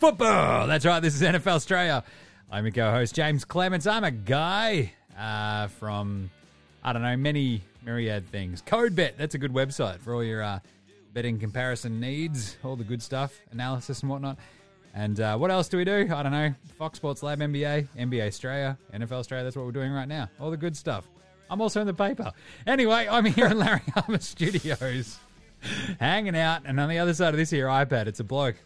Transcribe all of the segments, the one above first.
Football. That's right. This is NFL Australia. I'm your co-host James Clements. I'm a guy uh, from I don't know many myriad things. CodeBet. That's a good website for all your uh, betting comparison needs, all the good stuff, analysis and whatnot. And uh, what else do we do? I don't know. Fox Sports Lab NBA, NBA Australia, NFL Australia. That's what we're doing right now. All the good stuff. I'm also in the paper. Anyway, I'm here in Larry Harmer Studios, hanging out, and on the other side of this here iPad, it's a bloke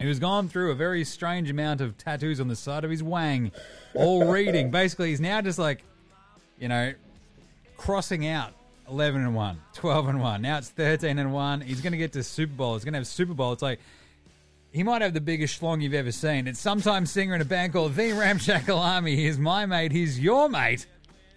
who's gone through a very strange amount of tattoos on the side of his wang, all reading. Basically, he's now just like, you know, crossing out 11 and 1, 12 and 1. Now it's 13 and 1. He's going to get to Super Bowl. He's going to have Super Bowl. It's like, he might have the biggest schlong you've ever seen. It's sometimes singer in a band called The Ramshackle Army. He's my mate. He's your mate.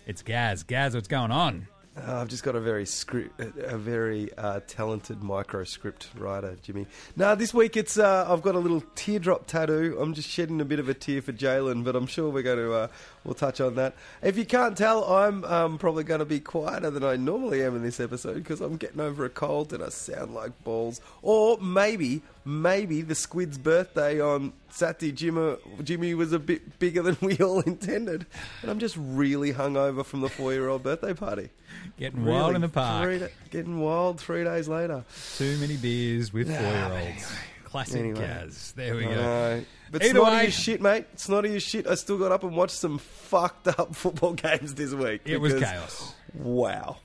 It's Gaz. Gaz, what's going on? Uh, I've just got a very script, a very uh, talented micro script writer, Jimmy. Now this week it's uh, I've got a little teardrop tattoo. I'm just shedding a bit of a tear for Jalen, but I'm sure we're going to uh, we'll touch on that. If you can't tell, I'm um, probably going to be quieter than I normally am in this episode because I'm getting over a cold and I sound like balls. Or maybe, maybe the squid's birthday on Saturday, Jimmy, Jimmy was a bit bigger than we all intended, and I'm just really hungover from the four-year-old birthday party. Getting wild in the park. Three getting wild three days later. Too many beers with four year olds. anyway. Classic Anyway. Gaz. There we go. know. But Either snotty way- as shit, mate. It's Snotty as shit. I still got up and watched some fucked up football games this week. It was chaos. Wow.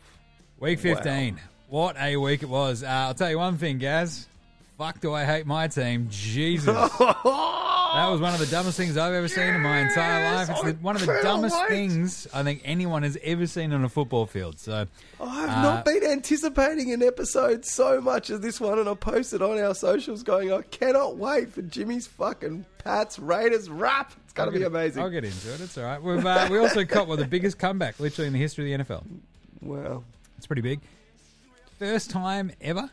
Week 15. What a week it was. Uh, I'll tell you one thing, Gaz. Fuck, do I hate my team. Jesus. That was one of the dumbest things I've ever seen in my entire life. It's the, one of the dumbest things I think anyone has ever seen on a football field. So, I've Uh, not been anticipating an episode so much as this one, and I posted on our socials going, I cannot wait for Jimmy's fucking Pats Raiders rap. It's going to be amazing. I'll get into it. It's all right. We've, uh, we also caught well, the biggest comeback, literally, in the history of the NFL. Wow. It's pretty big. First time ever.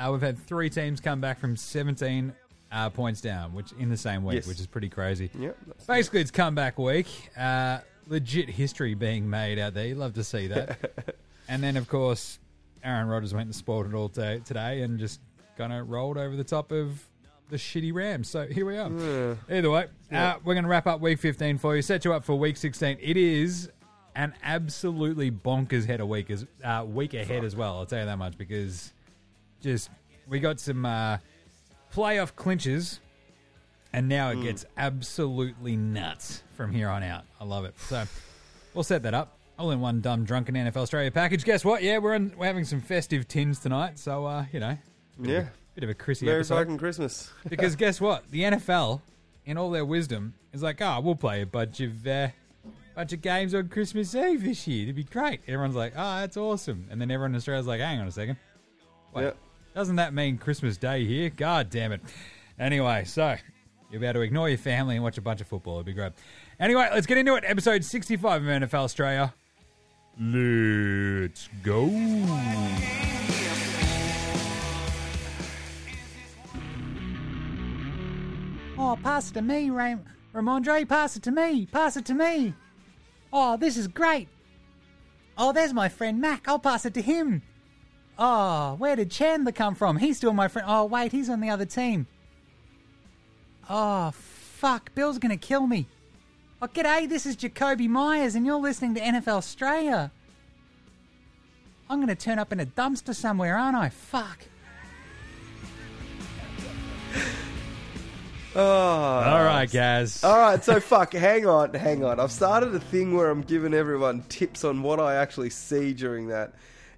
Uh, we've had three teams come back from 17 uh, points down, which in the same week, Yes. which is pretty crazy. Yep. that's- Basically, it's comeback week. Uh, legit history being made out there. You love to see that. and then, of course, Aaron Rodgers went and spoiled it all to, today and just kind of rolled over the top of the shitty Rams. So here we are. Either way, uh, we're going to wrap up week 15 for you, set you up for week 16. It is an absolutely bonkers head a week, as, uh, week ahead as well. I'll tell you that much because just we got some uh, playoff clinches, and now it gets absolutely nuts from here on out. I love it. So we'll set that up. All in one dumb drunken NFL Australia package. Guess what? Yeah, we're in, we're having some festive tins tonight. So uh, you know, Yeah. a bit of a Chrissy Merry episode. fucking Christmas. Because guess what? The NFL, in all their wisdom, is like, oh, we'll play a bunch of uh, bunch of games on Christmas Eve this year. It'd be great. Everyone's like, oh, that's awesome. And then everyone in Australia's like, hang on a second. Wait, Yeah. Doesn't that mean Christmas Day here? God damn it. Anyway, so you'll be able to ignore your family and watch a bunch of football. It'd be great. Anyway, let's get into it. Episode 65 of NFL Australia. Let's go. Oh, pass it to me, Ram- Rhamondre. Pass it to me. Pass it to me. Oh, this is great. Oh, there's my friend Mac. I'll pass it to him. Oh, where did Chandler come from? He's still my friend. Oh, wait, he's on the other team. Oh, fuck. Bill's going to kill me. Oh, g'day, this is Jakobi Meyers, and you're listening to NFL Australia. I'm going to turn up in a dumpster somewhere, aren't I? Fuck. Oh. All right, Gaz. All right, so fuck, hang on, hang on. I've started a thing where I'm giving everyone tips on what I actually see during that.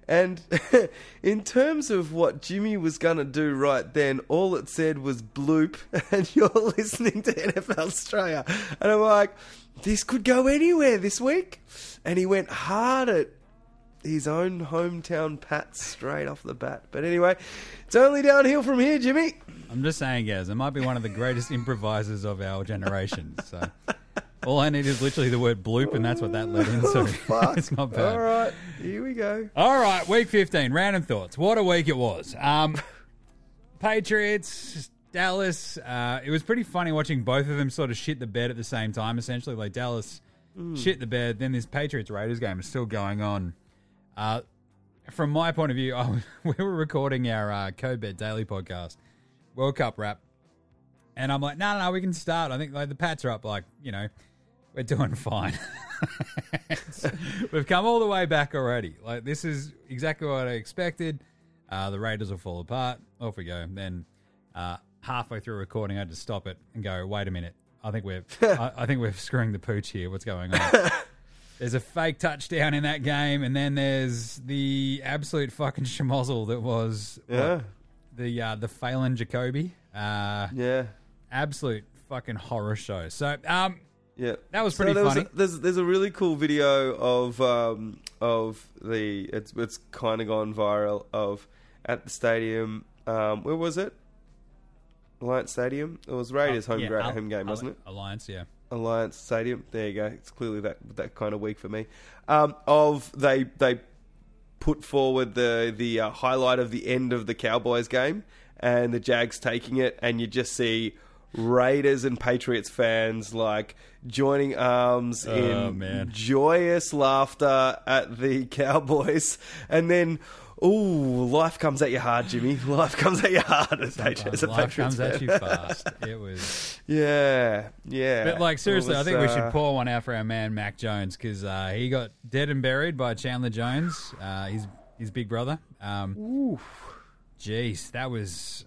And in terms of what Jimmy was going to do right then, all it said was bloop, and you're listening to NFL Australia. And I'm like, this could go anywhere this week. And he went hard at his own hometown Pats straight off the bat. But anyway, it's only downhill from here, Jimmy. I'm just saying, guys, it might be one of the greatest improvisers of our generation. So all I need is literally the word bloop, and that's what that led into. Oh, Fuck. it's not bad. All right, here we go. All right, week 15, random thoughts. What a week it was. Um, Patriots, Dallas. Uh, it was pretty funny watching both of them sort of shit the bed at the same time, essentially. Like Dallas shit the bed, then this Patriots Raiders game is still going on. Uh, from my point of view, I, was- we were recording our uh, Code Bet Daily podcast, World Cup wrap, and I'm like, no, no, no, we can start. I think like the Pats are up, like you know, we're doing fine. We've come all the way back already. Like this is exactly what I expected. Uh, the Raiders will fall apart. Off we go. Then uh, halfway through recording, I had to stop it and go, wait a minute. I think we're I, I think we're screwing the pooch here. What's going on? There's a fake touchdown in that game, and then there's the absolute fucking schmozzle that was what, the uh, the Phelan Jacoby. Uh, yeah, absolute fucking horror show. So um, yeah. That was So pretty there funny. a, there's there's a really cool video of um of the it's it's kind of gone viral of at the stadium. Um, where was it? Alliance Stadium. It was Raiders home yeah, gra- Al- home game, Al- wasn't it? Alliance, yeah. Alliance Stadium. There you go. It's clearly that that kind of week for me. Um, of they they put forward the the uh, highlight of the end of the Cowboys game and the Jags taking it, and you just see Raiders and Patriots fans like joining arms Oh, in man. joyous laughter at the Cowboys, and then. Ooh, life comes at you hard, Jimmy. Life comes at you hard as, Patri- as a Life Patriots comes at you fast. It was, Yeah, yeah. but like seriously, It I was, think we should uh, pour one out for our man Mac Jones because uh, he got dead and buried by Chandler Jones, uh, his his big brother. Um, Jeez, that was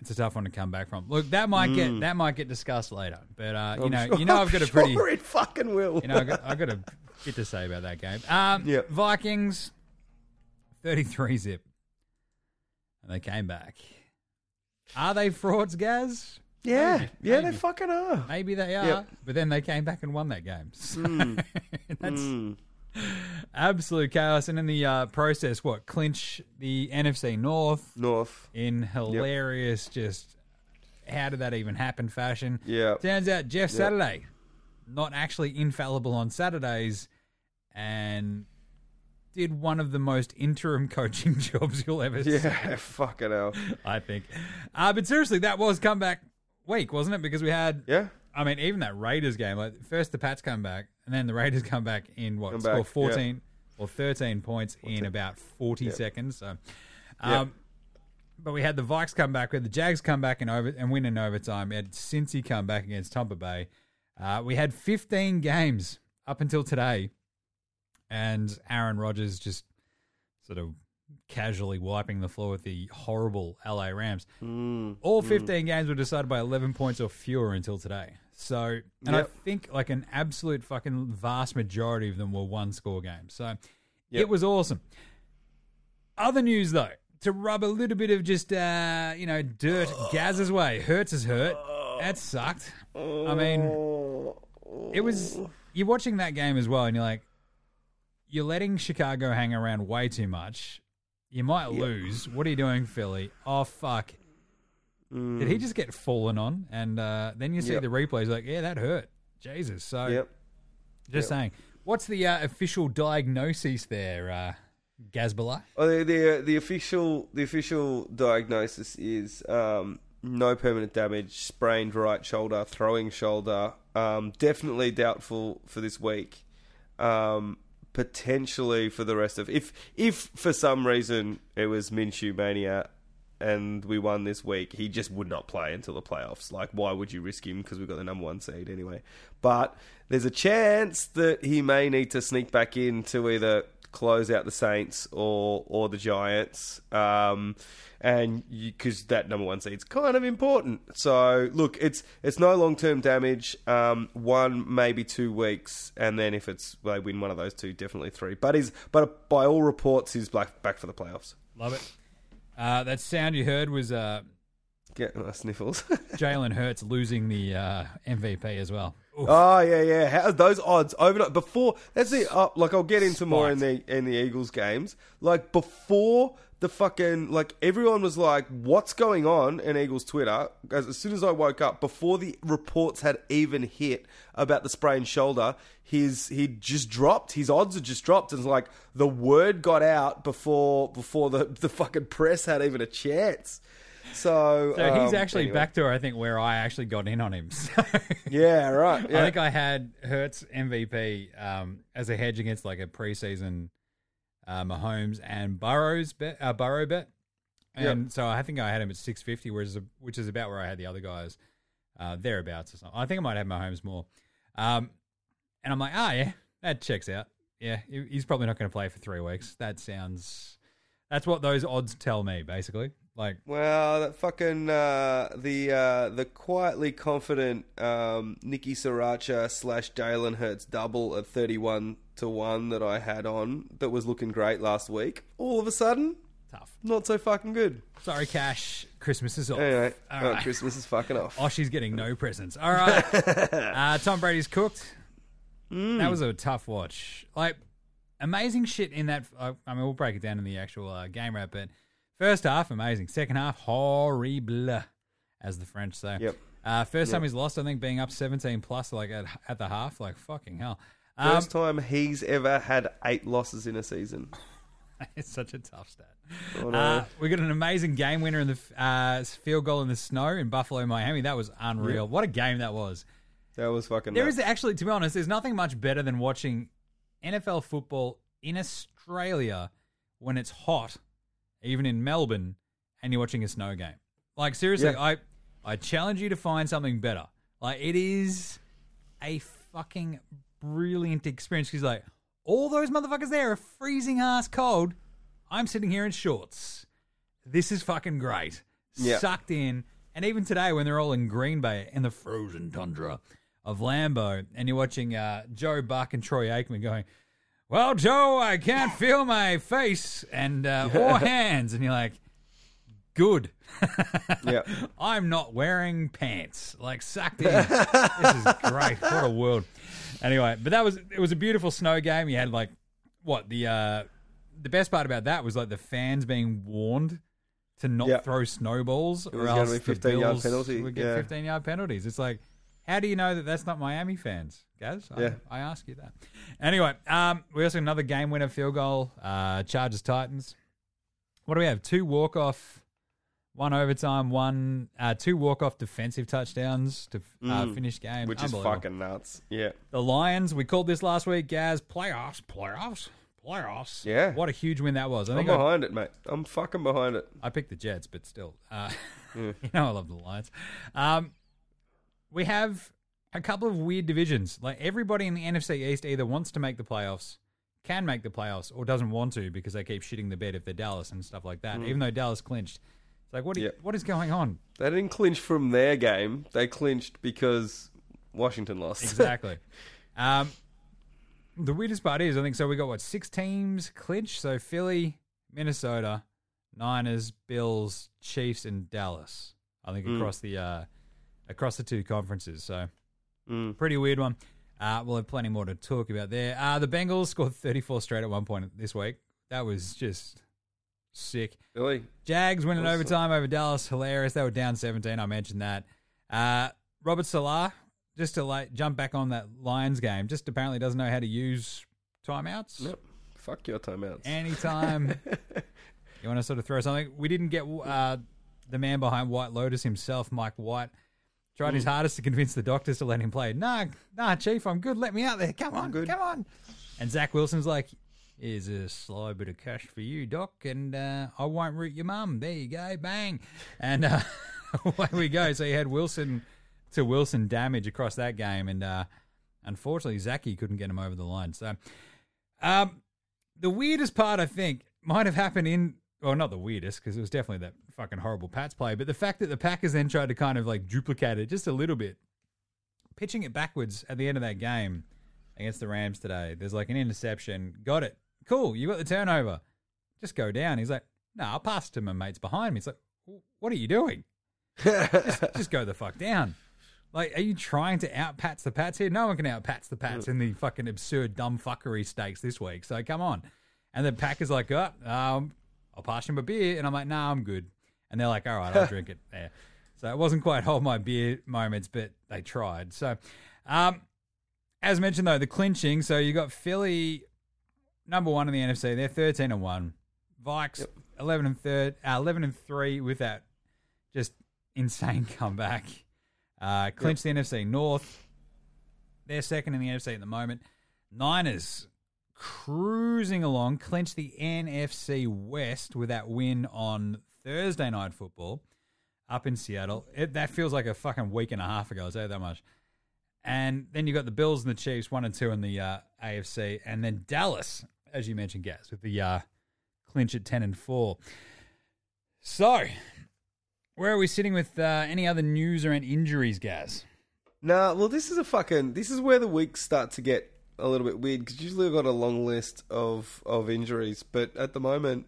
it's a tough one to come back from. Look, that might get that might get discussed later, but uh, you Mm. I'm know, sure- you know, I've got a pretty, Sure it fucking will. you know, I've got, I've got a bit to say about that game. Um, Yep. Vikings, thirty-three zip, and they came back. Are they frauds, Gaz? yeah, Maybe, yeah, maybe. they fucking are. Maybe they are, Yep. but then they came back and won that game. So that's Mm. Absolute chaos. And in the uh, process, what clinch the NFC North North. in hilarious, just how did that even happen fashion? Yeah. Turns out Jeff Saturday, not actually infallible on Saturdays, and did one of the most interim coaching jobs you'll ever see. Yeah, fucking hell. I think. Uh, but seriously, that was comeback week, wasn't it? Because we had Yeah. I mean, even that Raiders game, like first the Pats come back, and then the Raiders come back in what Come score back, fourteen or thirteen points in about forty seconds. So, um, Yep. but we had the Vikes come back, we had the Jags come back and over and win in overtime. We had Cincy come back against Tampa Bay. Uh, we had fifteen games up until today, and Aaron Rodgers just sort of casually wiping the floor with the horrible LA Rams. Mm. All 15 games were decided by 11 points or fewer until today. So, and I think like an absolute fucking vast majority of them were one score games. So, Yep. it was awesome. Other news though, to rub a little bit of just uh, you know, dirt Gaz's way. Hurts is hurt. That sucked. I mean, it was you're watching that game as well and you're like you're letting Chicago hang around way too much. You might lose. What are you doing, Philly? Oh fuck. Did he just get fallen on? And uh, then you see Mm. Yep. the replays, like, yeah, that hurt. Jesus. So, Yep. just saying. What's the uh, official diagnosis there, uh, Gazbala? Oh, the, the the official the official diagnosis is um, no permanent damage, sprained right shoulder, throwing shoulder. Um, definitely doubtful for this week. Um, potentially for the rest of if if for some reason it was Minshew mania and we won this week, he just would not play until the playoffs. Like, why would you risk him? Because we've got the number one seed anyway. But there's a chance that he may need to sneak back in to either close out the Saints or or the Giants, um, and because that number one seed's kind of important. So look, it's it's no long term damage. Um, one maybe two weeks, and then if it's they win one of those two, definitely three. But he's but by all reports, he's back back for the playoffs. Love it. Uh, that sound you heard was uh, Get my sniffles. Jalen Hurts losing the uh, MVP as well. Oof. Oh yeah, yeah. How, those odds overnight before that's it. Uh, like I'll get into more in the in the Eagles games. Like before the fucking like everyone was like, "What's going on?" in Eagles Twitter. As, as soon as I woke up, before the reports had even hit about the sprained shoulder, his he just dropped. His odds had just dropped, and like the word got out before before the the fucking press had even a chance. So, So he's um, actually anyway. back to, I think, where I actually got in on him. So Yeah, right. Yeah. I think I had Hurts MVP um, as a hedge against like a preseason uh, Mahomes and Burrows bet, uh, Burrow bet, and so I think I had him at six fifty, which is which is about where I had the other guys uh, thereabouts or something. I think I might have Mahomes more, um, and I'm like, ah, yeah, that checks out. Yeah, he's probably not going to play for three weeks. That sounds. That's what those odds tell me, basically. Like, Well, that fucking uh, the uh, the quietly confident um, Nicky Sriracha slash Jalen Hurts double at thirty one to one that I had on that was looking great last week. All of a sudden, tough. not so fucking good. Sorry, Cash. Christmas is off. Anyway, All oh. Christmas is fucking off. Oh, she's getting no presents. All right. uh, Tom Brady's cooked. That was a tough watch. Like, amazing shit in that. I I mean, we'll break it down in the actual uh, game wrap, but first half, amazing. Second half, horrible, as the French say. Yep. Uh, first time he's lost, I think, being up 17 plus, like at, at the half. Like, fucking hell. Um, First time he's ever had eight losses in a season. it's such a tough stat. Oh, no. Uh, we got an amazing game winner in the uh, field goal in the snow in Buffalo, Miami. That was unreal. What a game that was. that was fucking. There nuts. is actually, to be honest, there's nothing much better than watching NFL football in Australia when it's hot, even in Melbourne, and you're watching a snow game. Like seriously, Yeah. I I challenge you to find something better. Like it is a fucking brilliant experience because like all those motherfuckers there are freezing ass cold. I'm sitting here in shorts. This is fucking great. Yeah. Sucked in. And even today, when they're all in Green Bay in the frozen tundra of Lambeau, and you're watching uh, Joe Buck and Troy Aikman going, Well, Joe, I can't feel my face and uh, or hands. And you're like, Good. yeah. I'm not wearing pants. Like sucked in. this is great. What a world. Anyway, but that was it was a beautiful snow game. You had like what the uh the best part about that was like the fans being warned to not Yeah. throw snowballs or was gonna else be the 15 yard Bills penalty, would get yeah. 15 yard penalties. It's like how do you know that that's not Miami fans, Gaz? I, Yeah. I ask you that. Anyway, um, we also another game winner field goal. Uh, Chargers Titans. What do we have? Two walk off, one overtime, one uh, two walk off defensive touchdowns to uh, finish game. Mm. Which is fucking nuts. Yeah. The Lions. We called this last week, Gaz. Playoffs, playoffs, playoffs. Yeah. What a huge win that was. I I'm think I, behind it, mate. I'm fucking behind it. I picked the Jets, but still, uh, you know I love the Lions. Um, we have a couple of weird divisions. Like everybody in the NFC East either wants to make the playoffs, can make the playoffs, or doesn't want to because they keep shitting the bed if they're Dallas and stuff like that. Even though Dallas clinched, it's like what? you- Yep. what is going on? They didn't clinch from their game. They clinched because Washington lost. Exactly. um, the weirdest part is, I think so. We got what six teams clinch. So Philly, Minnesota, Niners, Bills, Chiefs, and Dallas. I think across the uh, across the two conferences. So Mm. pretty weird one. Uh, we'll have plenty more to talk about there. Uh, the Bengals scored 34 straight at one point this week. That was just sick. Really? Jags winning Awesome. overtime over Dallas, hilarious. They were down 17. I mentioned that. Uh, Robert Saleh, just to like jump back on that Lions game, just apparently doesn't know how to use timeouts. Yep. Fuck your timeouts. Anytime you want to sort of throw something, we didn't get uh, the man behind White Lotus himself, Mike White. Tried Mm. his hardest to convince the doctors to let him play. Nah, nah, Chief, I'm good. Let me out there. Come on, good. come on. And Zach Wilson's like, here's a sly bit of cash for you, Doc, and uh, I won't root your mum. There you go, bang. And uh, away we go. So you had Wilson to Wilson damage across that game, and uh, unfortunately, Zachy couldn't get him over the line. So um, the weirdest part, I think, might have happened in, well, not the weirdest, because it was definitely that fucking horrible Pats play, but the fact that the Packers then tried to kind of like duplicate it just a little bit, pitching it backwards at the end of that game against the Rams today. There's like an interception. Got it. Cool. You got the turnover. Just go down. He's like, no, I'll pass it to my mates behind me. It's like, what are you doing? just, just go the fuck down. Like, are you trying to out Pats the Pats here? No one can out Pats the Pats in the fucking absurd dumb fuckery stakes this week. So come on. And the Packers like, oh, um, I'll pass him a beer, and I'm like, nah, I'm good. And they're like, all right, I'll drink it. There. So it wasn't quite hold my beer moments, but they tried. So, um, as mentioned though, the clinching. So you got Philly number one in the NFC. They're thirteen and one. Vikes eleven and third, uh, eleven and three with that just insane comeback. Uh, clinched the NFC North. They're second in the NFC at the moment. Niners cruising along, clinched the NFC West with that win on Thursday night football up in Seattle. It, that feels like a fucking week and a half ago. I'll say that much. And then you got the Bills and the Chiefs, one and two in the uh, AFC, and then Dallas, as you mentioned, Gaz, with the uh, clinch at ten and four. So, where are we sitting with uh, any other news around injuries, Gaz? Nah, well, this is a fucking. This is where the weeks start to get a little bit weird because usually I've got a long list of of injuries, but at the moment,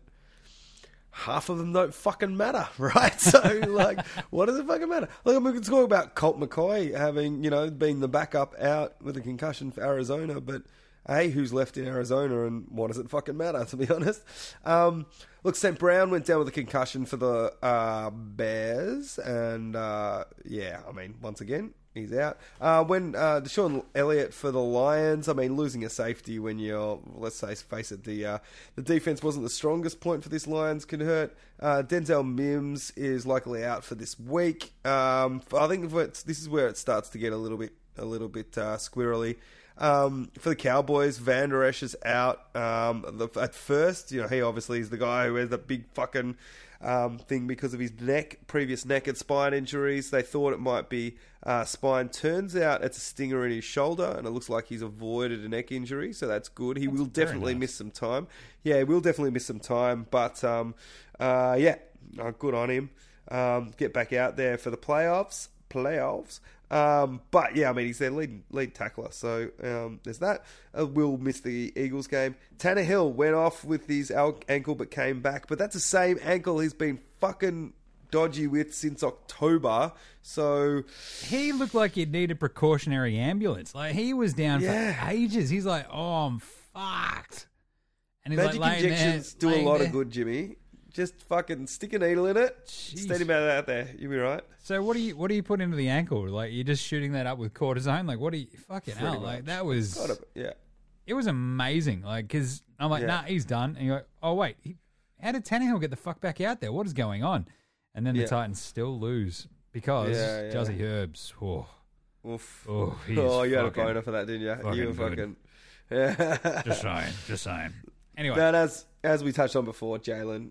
half of them don't fucking matter, right? So, like, what does it fucking matter? I'm going to talk about Colt McCoy having, you know, been the backup out with a concussion for Arizona, but hey, who's left in Arizona and what does it fucking matter, to be honest? Um, look, St. Brown went down with a concussion for the uh, Bears, and uh, yeah, I mean, once again, he's out. Uh, when uh, DeShon Elliott for the Lions, I mean, losing a safety when you're, let's say, face it, the uh, the defense wasn't the strongest point for this Lions can hurt. Uh, Denzel Mims is likely out for this week. Um, I think this is where it starts to get a little bit a little bit uh, squirrely. Um, for the Cowboys, Vander Esch is out. Um, the, at first, you know, he obviously is the guy who has the big fucking um, thing because of his neck, previous neck and spine injuries. They thought it might be uh, spine. Turns out it's a stinger in his shoulder, and it looks like he's avoided a neck injury, so that's good. He That's will definitely nice. miss some time. Yeah, he will definitely miss some time, but um, uh, yeah, uh, good on him. Um, get back out there for the playoffs. Playoffs. Um, but yeah, I mean, he's their lead lead tackler, so um, there's that. Uh, will miss the Eagles game. Tannehill went off with his ankle, but came back. But that's the same ankle he's been fucking dodgy with since October. So He looked like he'd need a precautionary ambulance. Like he was down Yeah. for ages. He's like, "Oh, I'm fucked," and he's magic like injections there, do a lot there. of good, Jimmy. Just fucking stick a needle in it. Jeez. Steady about out there. You'll be right. So what do you what do you put into the ankle? Like you're just shooting that up with cortisone? Like what do you fucking Pretty hell? Like that was yeah. it was amazing. Like because I'm like, Yeah. nah, he's done. And you're like, oh wait, he, how did Tannehill get the fuck back out there? What is going on? And then the Yeah. Titans still lose because Yeah, yeah. Juzzy Herbs. Oh, Oof. oh, he's oh, you had a boner for that, didn't you? fucking you were fucking. Yeah. Just saying, just saying. Anyway, But as as we touched on before, Jalen,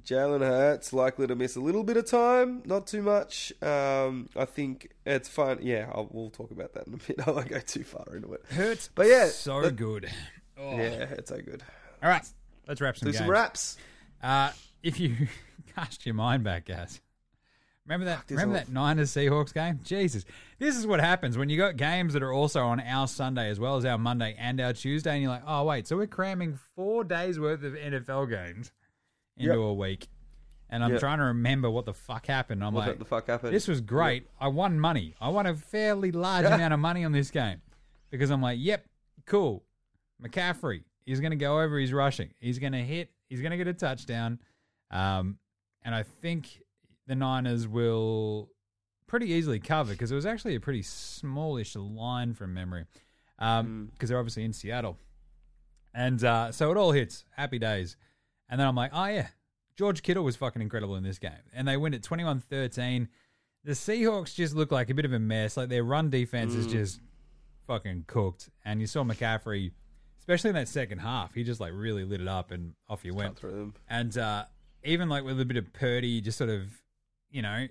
Jalen Hurts likely to miss a little bit of time, not too much. Um, I think it's fun. Yeah, I'll, we'll talk about that in a bit. I won't go too far into it. hurts. But yeah, so let- good. Oh. Yeah, it's so good. All right, let's wrap some Do games. some raps. Uh, if you cast your mind back, guys, remember that? Remember off. that Niners Seahawks game? Jesus, this is what happens when you got games that are also on our Sunday as well as our Monday and our Tuesday, and you're like, oh wait, so we're cramming four days worth of NFL games into Yep. a week, and I'm Yep. trying to remember what the fuck happened. I'm What like, the fuck happened? this was great. I won money. I won a fairly large amount of money on this game because I'm like, yep, cool. McCaffrey, he's going to go over. He's rushing. He's going to hit. He's going to get a touchdown. Um, and I think the Niners will pretty easily cover because it was actually a pretty smallish line from memory because they're obviously in Seattle. And uh, so it all hits. Happy days. And then I'm like, oh, yeah, George Kittle was fucking incredible in this game. And they win at 21 13. The Seahawks just look like a bit of a mess. Like their run defense is just fucking cooked. And you saw McCaffrey, especially in that second half, he just like really lit it up and off you went. And uh, even like with a bit of Purdy, just sort of, you know,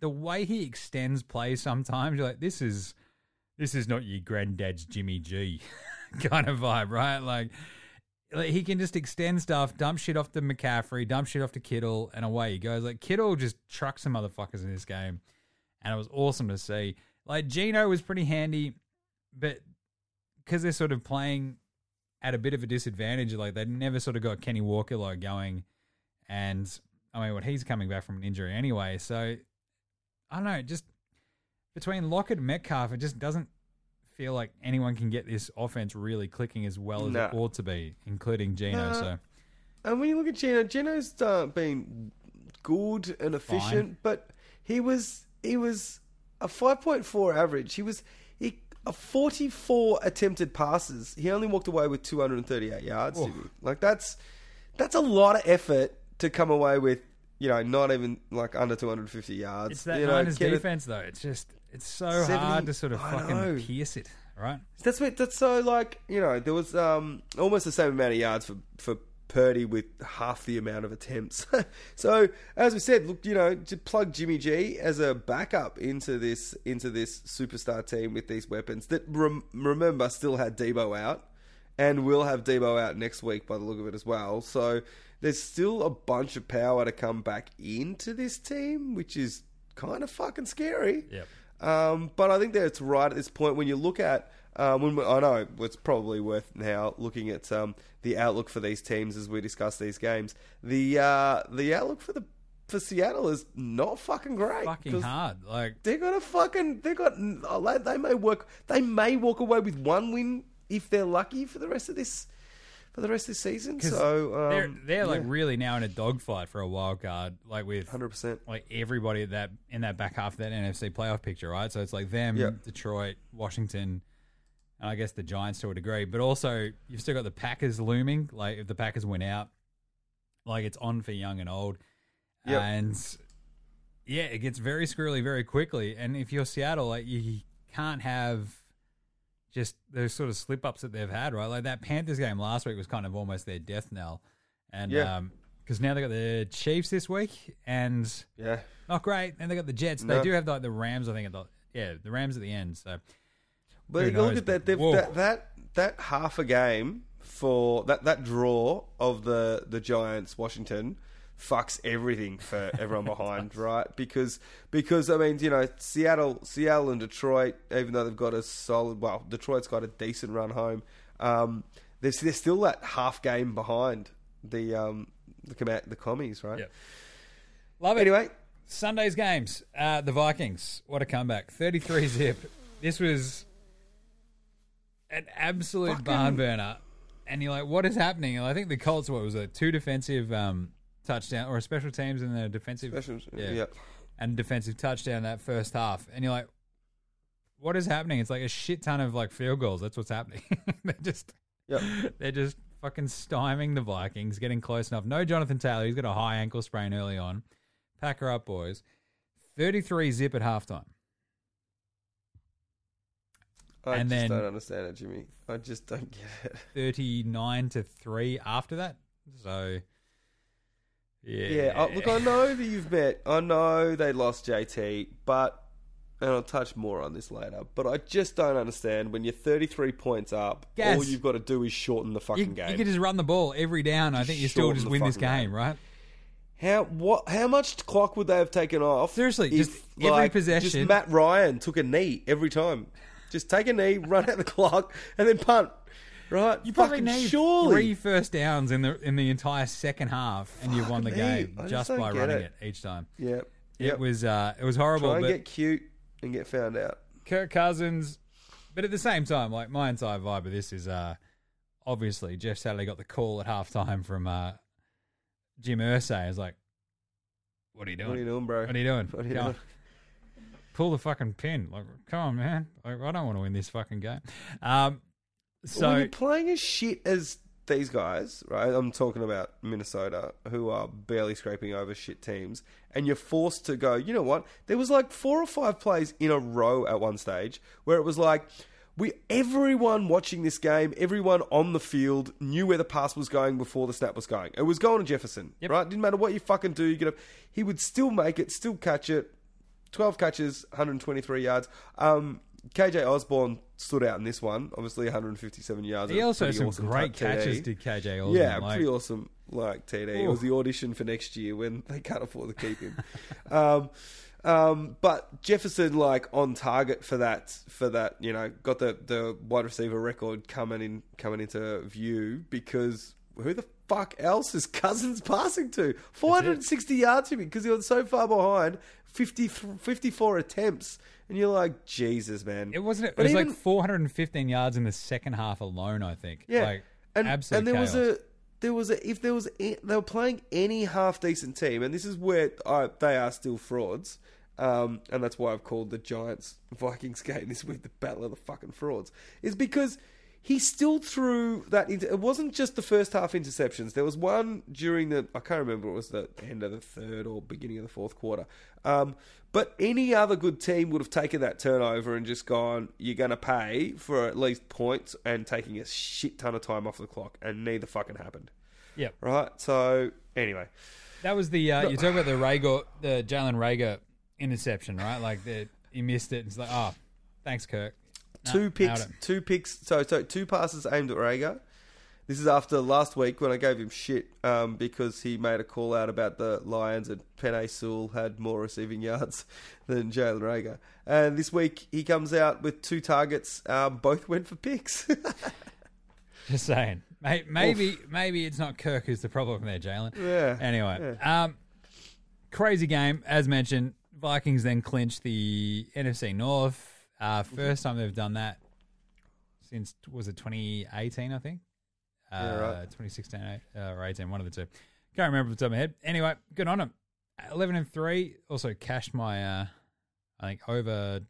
the way he extends plays sometimes, you're like, this is this is not your granddad's Jimmy G kind of vibe, right? Like, like he can just extend stuff, dump shit off to McCaffrey, dump shit off to Kittle, and away he goes. Like Kittle just trucks some motherfuckers in this game, and it was awesome to see. Like Gino was pretty handy, but because they're sort of playing at a bit of a disadvantage, like they never sort of got Kenny Walker like going, and I mean, what he's coming back from an injury anyway, so I don't know, just between Lockett and Metcalf, it just doesn't feel like anyone can get this offense really clicking as well as No. it ought to be, including Gino. No. So And when you look at Gino, Gino's uh, been good and efficient, but he was he was a five point four average. He was he a forty four attempted passes. He only walked away with two hundred and thirty eight yards. Like that's that's a lot of effort to come away with. You know, not even like under two hundred fifty yards. it's that you know, Niners Kenneth- defense, though. It's just it's so 70 hard to sort of I fucking know. pierce it right? That's what, that's so like you know there was um, almost the same amount of yards for for Purdy with half the amount of attempts. so as we said, look, you know, to plug Jimmy G as a backup into this into this superstar team with these weapons that rem- remember still had Deebo out and will have Deebo out next week by the look of it as well. So there's still a bunch of power to come back into this team, which is kind of fucking scary. Yep. Um, but I think that it's right at this point when you look at um, when we, I know it's probably worth now looking at um, the outlook for these teams as we discuss these games. The uh, the outlook for the for Seattle is not fucking great. Fucking hard. Like They're gonna fucking they got oh, they- they may work they may walk away with one win if they're lucky for the rest of this for the rest of the season. So um, they're they're like really now in a dogfight for a wild card, like with hundred percent. like everybody that in that back half of that NFC playoff picture, right? So it's like them, Yeah. Detroit, Washington, and I guess the Giants to a degree. But also you've still got the Packers looming. Like if the Packers win out, like it's on for young and old. Yep. And yeah, it gets very squirrely very quickly. And if you're Seattle, like you can't have just those sort of slip ups that they've had, right? Like that Panthers game last week was kind of almost their death knell. And Yeah. um because now they got the Chiefs this week, and Yeah. not great. And they got the Jets. No. They do have like the Rams, I think. At the yeah, the Rams at the end. So But you look knows, at that, but that that that half a game for that that draw of the the Giants Washington fucks everything for everyone behind, right? Because because I mean, you know, Seattle Seattle and Detroit, even though they've got a solid, well, Detroit's got a decent run home. Um, they're, they're still that half game behind the um the comm- the commies, right? Yep. love it. Anyway, Sunday's games. Uh, the Vikings. What a comeback! Thirty-three zip. This was an absolute Fucking- barn burner. And you're like, what is happening? And I think the Colts. What was it? Two defensive um, touchdown or a special teams and a defensive specials, Yeah. yeah. and defensive touchdown that first half, and you're like, "What is happening?" It's like a shit ton of like field goals. That's what's happening. they're just, Yep. they're just fucking stymieing the Vikings, getting close enough. No Jonathan Taylor. He's got a high ankle sprain early on. Pack her up, boys. Thirty-three zip at halftime. I And just then- don't understand it, Jimmy. I just don't get it. Thirty-nine to three after that. So, yeah, Yeah, uh, look, I know that you've met. I know they lost JT, but and I'll touch more on this later. But I just don't understand when you're 33 points up. All you've got to do is shorten the you, fucking game. you could just run the ball every down. I think you still shorten just the win this fucking game, game. right? how what? How much clock would they have taken off? Seriously, just every possession- Just Matt Ryan took a knee every time. Just take a knee, run out the clock, and then punt. Right? You probably Fucking need surely. three first downs in the in the entire second half, and you've won the game. I just just don't by get running it. it. each time. Yeah. It was uh, it was horrible. Try and but get cute and get found out. Kirk Cousins, but at the same time, like my entire vibe of this is uh, obviously Jeff Saturday got the call at halftime from uh, Jim Irsay. Is like, what are you doing? What are you doing, bro? What are you doing? What are you Come on. doing? Pull the fucking pin. Like, come on, man. Like, I don't want to win this fucking game. Um, so when you're playing as shit as these guys, right? I'm talking about Minnesota, who are barely scraping over shit teams, and you're forced to go. You know what? There was like four or five plays in a row at one stage where it was like. We everyone watching this game, everyone on the field knew where the pass was going before the snap was going. It was going to Jefferson, Yep. right? Didn't matter what you fucking do, you get up. He would still make it, still catch it. 12 catches, 123 yards. Um, KJ Osborne stood out in this one. Obviously, 157 yards. he also had some awesome great TD. catches. Did KJ Osborne? Yeah, like, pretty awesome. Like TD, it was the audition for next year when they can't afford to keep him. um, um, but Jefferson, like on target for that, for that, you know, got the the wide receiver record coming in, coming into view because who the fuck else is Cousins passing to? 460 yards to me because he was so far behind. 50, 54 attempts, and you're like, Jesus, man. It wasn't. It But was even- like 415 yards in the second half alone. I think. Yeah, like and absolute and there chaos. was a there was a if there was a, they were playing any half decent team, and this is where I, they are still frauds. Um, and that's why I've called the Giants Vikings game this week the battle of the fucking frauds. Is because he still threw that. Inter- it wasn't just the first half interceptions. There was one during the. I can't remember. It was the end of the third or beginning of the fourth quarter. Um, but any other good team would have taken that turnover and just gone. You're going to pay for at least points and taking a shit ton of time off the clock, and neither fucking happened. Yeah. Right. So anyway, That was the uh, you talk about the Reagor, the Jalen Reagor interception, right? Like the he missed it. And it's like, oh, thanks, Kirk. Two picks, two picks. So, so two passes aimed at Reagor. This is after last week when I gave him shit um, because he made a call out about the Lions and Penei Sewell had more receiving yards than Jalen Reagor. And this week he comes out with two targets. Um, both went for picks. Just saying. May- Maybe maybe it's not Kirk who's the problem there, Jalen. yeah. Anyway, um, crazy game as mentioned. Vikings then clinch the NFC North. Uh, first time they've done that since was it 2018? I think. Uh, Yeah, right. 2016 uh, or 18, one of the two. Can't remember off the top of my head. Anyway, good on them. 11 and three. Also cashed my, uh, I think over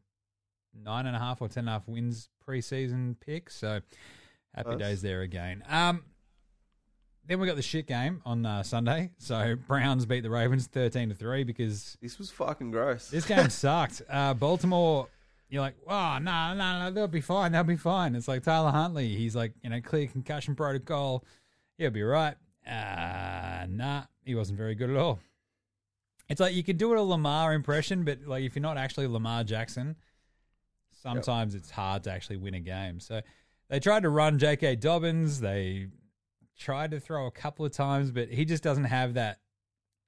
nine and a half or ten and a half wins preseason pick. So happy Nice. days there again. Um, then we got the shit game on uh, Sunday. So Browns beat the Ravens thirteen to three because This was fucking gross. this game sucked. Uh, Baltimore, you're like, oh no, no, no, they'll be fine. They'll be fine. It's like Tyler Huntley. He's like, you know, clear concussion protocol. He'll be right. Uh, nah, he wasn't very good at all. It's like you could do it a Lamar impression, but like if you're not actually Lamar Jackson, sometimes it's hard to actually win a game. So they tried to run J.K. Dobbins. They tried to throw a couple of times, but he just doesn't have that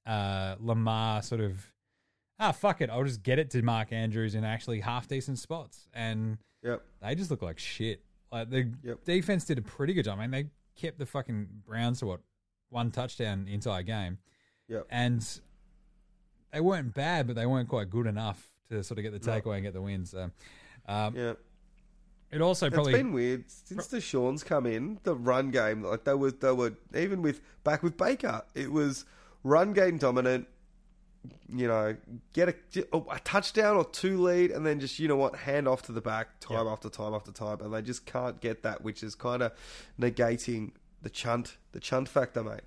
uh, Lamar sort of ah fuck it, I'll just get it to Mark Andrews in actually half decent spots, and Yep. they just look like shit. Like the Yep. defense did a pretty good job. I mean, they kept the fucking Browns to what one touchdown the entire game, Yep. and they weren't bad, but they weren't quite good enough to sort of get the No. takeaway and get the win. So um, Yeah. it also probably it's been weird since the Sean's come in. The run game, like they were, they were even with back with Baker, it was run game dominant. You know, get a, a touchdown or two lead, and then just you know what, hand off to the back time Yep. after time after time, and they just can't get that, which is kind of negating the chunt, the chunt factor, mate.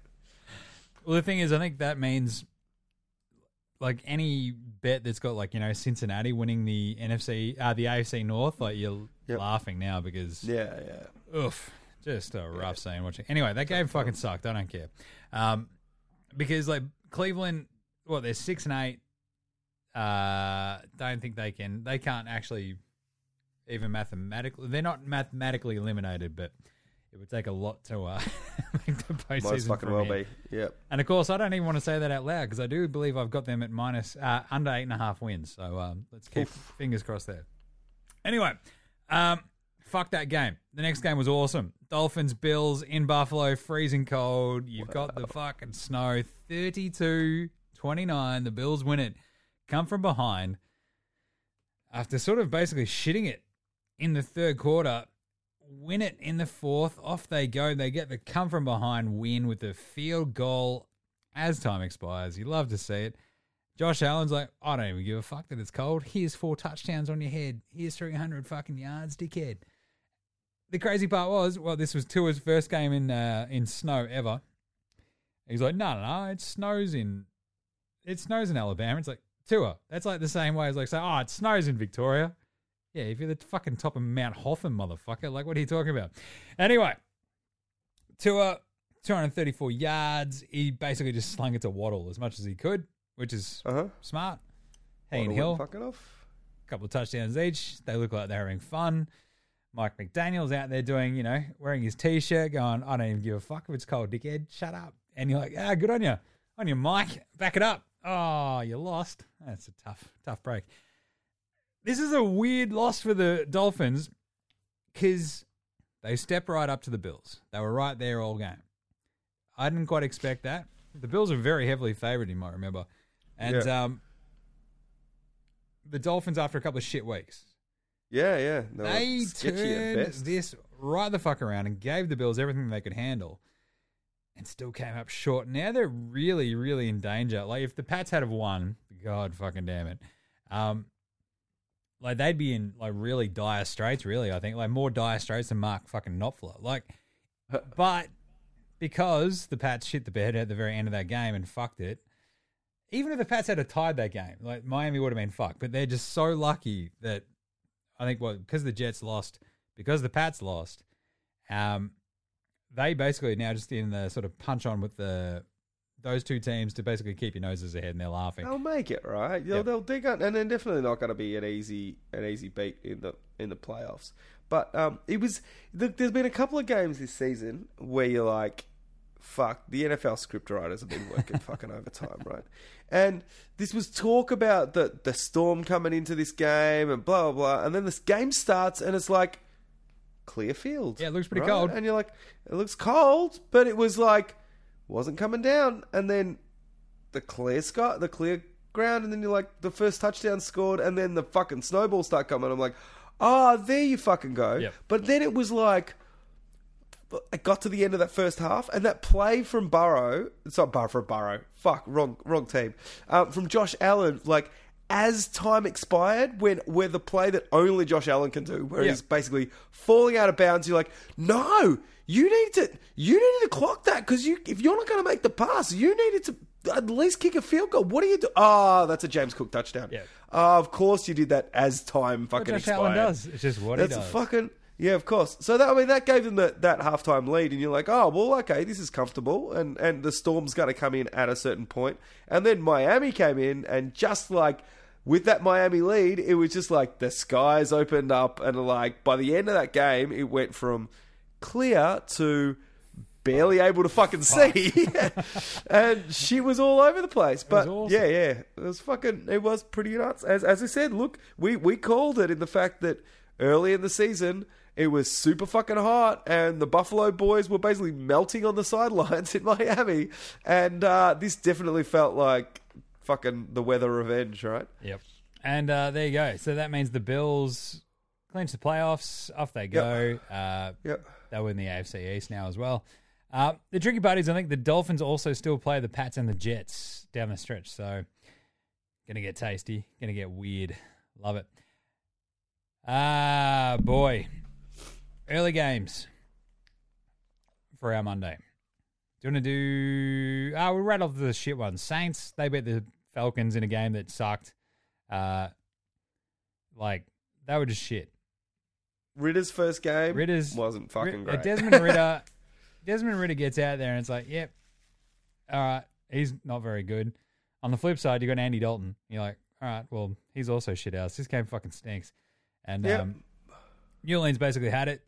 Well, the thing is, I think that means like any bet that's got like you know Cincinnati winning the NFC, uh, the AFC North, like you're Yep. laughing now because Yeah, yeah. oof, just a rough scene watching. Anyway, that game fucking sucked. I don't care, um, because like Cleveland, what they're six and eight. Uh, don't think they can. They can't actually even mathematically. They're not mathematically eliminated, but it would take a lot to uh, make the postseason. Might fucking well here. be. Yep. And of course, I don't even want to say that out loud because I do believe I've got them at minus uh, under eight and a half wins. So um, let's keep Oof. fingers crossed there. Anyway, um, fuck that game. The next game was awesome. Dolphins Bills in Buffalo, freezing cold. You've got the fucking snow, 32 29. The Bills win it. Come from behind after sort of basically shitting it in the third quarter win it in the fourth. Off they go. They get the come from behind win with the field goal as time expires. You love to see it. Josh Allen's like, I don't even give a fuck that it's cold. Here's four touchdowns on your head. Here's 300 fucking yards, dickhead. The crazy part was, well, this was Tua's first game in uh, in snow ever. He's like, no, no, no, it snows in, it snows in Alabama. It's like Tua. That's like the same way as like say, oh, it snows in Victoria. Yeah, if you're the fucking top of Mount Hotham, motherfucker, like what are you talking about? Anyway, Tua, 234 yards. He basically just slung it to Waddle as much as he could, which is Uh huh. smart. Hay and Hill, fucking off. A couple of touchdowns each. They look like they're having fun. Mike McDaniel's out there doing, you know, wearing his t-shirt, going, "I don't even give a fuck if it's cold, dickhead. Shut up." And you're like, "Ah, good on you, on your mic. Back it up." Oh, you lost. That's a tough, tough break. This is a weird loss for the Dolphins because they stepped right up to the Bills. They were right there all game. I didn't quite expect that. The Bills are very heavily favored, you might remember, and Yeah. um, the Dolphins after a couple of shit weeks Yeah, yeah. They sketchy turned this right the fuck around and gave the Bills everything they could handle, and still came up short. Now they're really, really in danger. Like if the Pats had have won, God fucking damn it, um, like they'd be in like really dire straits. Really, I think like more dire straits than Mark fucking Knopfler. Like, but because the Pats shit the bed at the very end of that game and fucked it. Even if the Pats had a tied that game, like Miami would have been fucked. But they're just so lucky that I think what because the Jets lost, because the Pats lost, um, they basically now just in the sort of punch on with the those two teams to basically keep your noses ahead, and they're laughing. They'll make it right. They'll, Yep. they'll dig on, and they're definitely not going to be an easy an easy beat in the in the playoffs. But um, it was. There's been a couple of games this season where you're like, "Fuck, the NFL script writers have been working fucking overtime, right?" And this was talk about the the storm coming into this game and blah blah blah, and then this game starts and it's like clear field. Yeah, it looks pretty right? cold. And you're like, it looks cold, but it was like wasn't coming down, and then the clear sky, the clear ground, and then you're like, the first touchdown scored, and then the fucking snowballs start coming. I'm like, oh, there you fucking go. Yep. But then it was like, it got to the end of that first half, and that play from Burrow, it's not Burrow for Burrow, fuck, wrong, wrong team, um, from Josh Allen, like. As time expired, when where the play that only Josh Allen can do, where Yeah. he's basically falling out of bounds, you're like, no, you need to, you needed to clock that because you, if you're not going to make the pass, you needed to at least kick a field goal. What do you do? Oh, that's a James Cook touchdown. Yeah. Oh, of course you did that as time What fucking Josh expired. Allen does. It's just what That's he does. fucking yeah, of course. So that I mean that gave them the, that halftime lead, and you're like, oh well, okay, this is comfortable, and and the storm's going to come in at a certain point, and then Miami came in, and just like with that Miami lead, it was just like the skies opened up, and like by the end of that game, it went from clear to barely able to fucking see, and she was all over the place. But awesome. yeah, yeah, it was fucking. It was pretty nuts. As as I said, look, we we called it in the fact that early in the season it was super fucking hot, and the Buffalo boys were basically melting on the sidelines in Miami, and uh, this definitely felt like fucking the weather revenge, right? Yep. And uh, there you go. So that means the Bills clinch the playoffs. Off they go. Uh, Yep. they win the AFC East now as well. Uh, the tricky part is I think the Dolphins also still play the Pats and the Jets down the stretch. So gonna get tasty. Gonna get weird. Love it. Ah, boy. Early games for our Monday. Do you want to do? Ah, we'll rattle off the shit ones. Saints. They beat the Falcons in a game that sucked. Uh, like they were just shit. Ridder's first game Ridder's- wasn't fucking Ri- great. uh, Desmond Ridder. Desmond Ridder gets out there and it's like, yep, all right, he's not very good. On the flip side, you got Andy Dalton. You're like, all right, well, he's also shit house. This game fucking stinks. And Yep. um, New Orleans basically had it.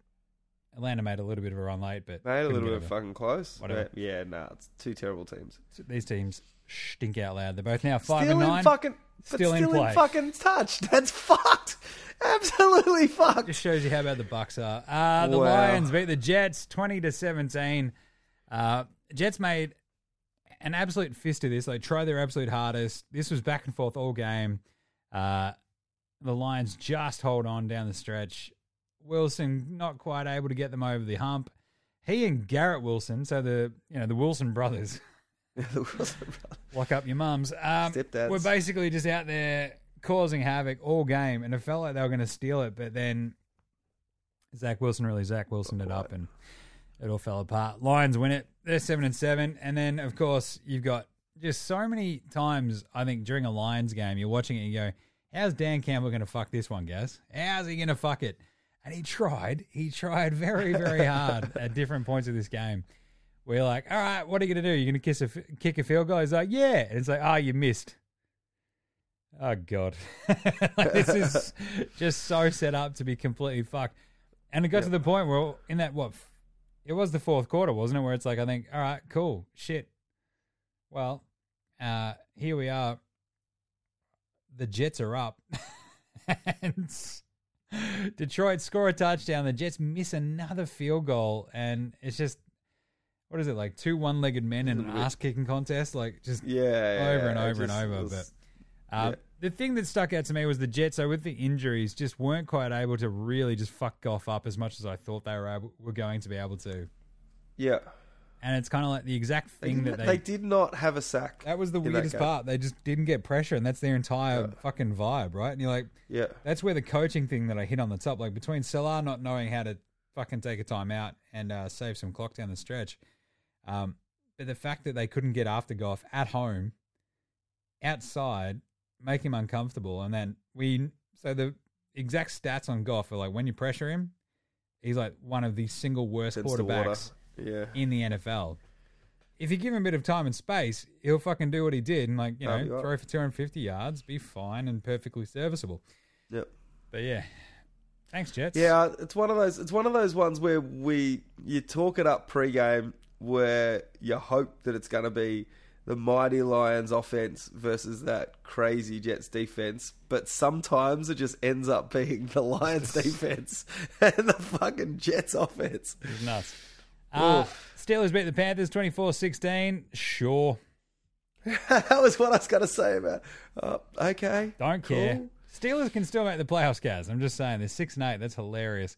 Atlanta made a little bit of a run late, but Made a little bit of fucking close. Whatever. But yeah, nah, it's two terrible teams. These teams stink out loud. They're both now five still and nine. in fucking, but Still still, in in, fucking touch. That's fucked. Absolutely fucked. Just shows you how bad the Bucks are. Uh, the Wow. Lions beat the Jets twenty to seventeen. Uh, Jets made an absolute fist of this. They tried their absolute hardest. This was back and forth all game. Uh, the Lions just hold on down the stretch. Wilson not quite able to get them over the hump. He and Garrett Wilson, so the you know the Wilson brothers, lock up your mums. Um, We're basically just out there causing havoc all game, and it felt like they were going to steal it, but then Zach Wilson really Zach Wilson it up, and it all fell apart. Lions win it. They're seven and seven, and then of course you've got just so many times. I think during a Lions game, you're watching it, and you go, "How's Dan Campbell going to fuck this one, guys? How's he going to fuck it?" And he tried. He tried very, very hard at different points of this game. We're like, all right, what are you going to do? You're going to kiss a f- kick a field goal? He's like, yeah. And it's like, oh, you missed. Oh, God. like, this is just so set up to be completely fucked. And it got to the point where, in that, what, it was the fourth quarter, wasn't it? Where it's like, I think, all right, cool, shit. Well, uh, here we are. The Jets are up. and Detroit score a touchdown. The Jets miss another field goal. And it's just, what is it, like two one legged men in an ass kicking contest? Like, just Yeah, over and yeah, it over and over. was- But uh, yeah. the thing that stuck out to me was the Jets. So with the injuries, just weren't quite able to really just fuck off up as much as I thought they were able, were going to be able to. yeah, and it's kind of like the exact thing didn't- that they they. did not have a sack. that was the weirdest part. They just didn't get pressure, and that's their entire Yeah. fucking vibe, right? And you're like, Yeah. that's where the coaching thing that I hit on the top, like between Saleh not knowing how to fucking take a time out and uh, save some clock down the stretch, um, but the fact that they couldn't get after Goff at home, outside, make him uncomfortable, and then we so the exact stats on Goff are like when you pressure him, he's like one of the single worst quarterbacks Yeah. in the NFL. If you give him a bit of time and space, he'll fucking do what he did and like you know be right. throw for 250 yards, be fine and perfectly serviceable. Yep. But yeah, thanks Jets. Yeah, it's one of those. It's one of those ones where we you talk it up pre-game, where you hope that it's going to be the mighty Lions offense versus that crazy Jets defense, but sometimes it just ends up being the Lions defense and the fucking Jets offense. it's nuts. Uh, Steelers beat the Panthers 24-16. Sure, that was what I was going to say about. Uh, okay, don't cool. care. Steelers can still make the playoffs, guys. I'm just saying, they're six and eight. That's hilarious.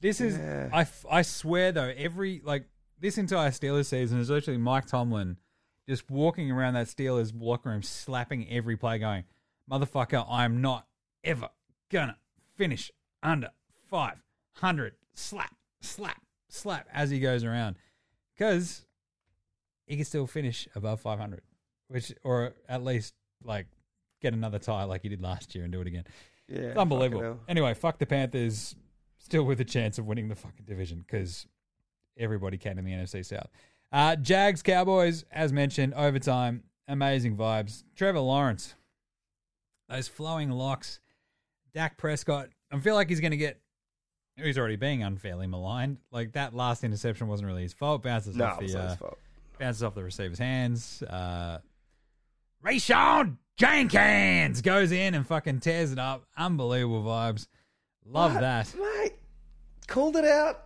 This is, Yeah. I, f- I swear though, every like this entire Steelers season is literally Mike Tomlin just walking around that Steelers locker room, slapping every play, going, "Motherfucker, I am not ever gonna finish under 500." Slap, slap, slap as he goes around, because he can still finish above 500, which or at least like get another tie like he did last year and do it again. Yeah, It's unbelievable. hell. Anyway, fuck the Panthers. Still with a chance of winning the fucking division because everybody can in the NFC South. Uh, Jags, Cowboys, as mentioned, overtime. Amazing vibes. Trevor Lawrence. Those flowing locks. Dak Prescott. I feel like he's going to get. He's already being unfairly maligned. Like that last interception wasn't really his fault. Bounces No, off the uh, bounces off the receiver's hands. Uh, Rayshawn Jenkins goes in and fucking tears it up. Unbelievable vibes. Love What? that. mate. Called it out.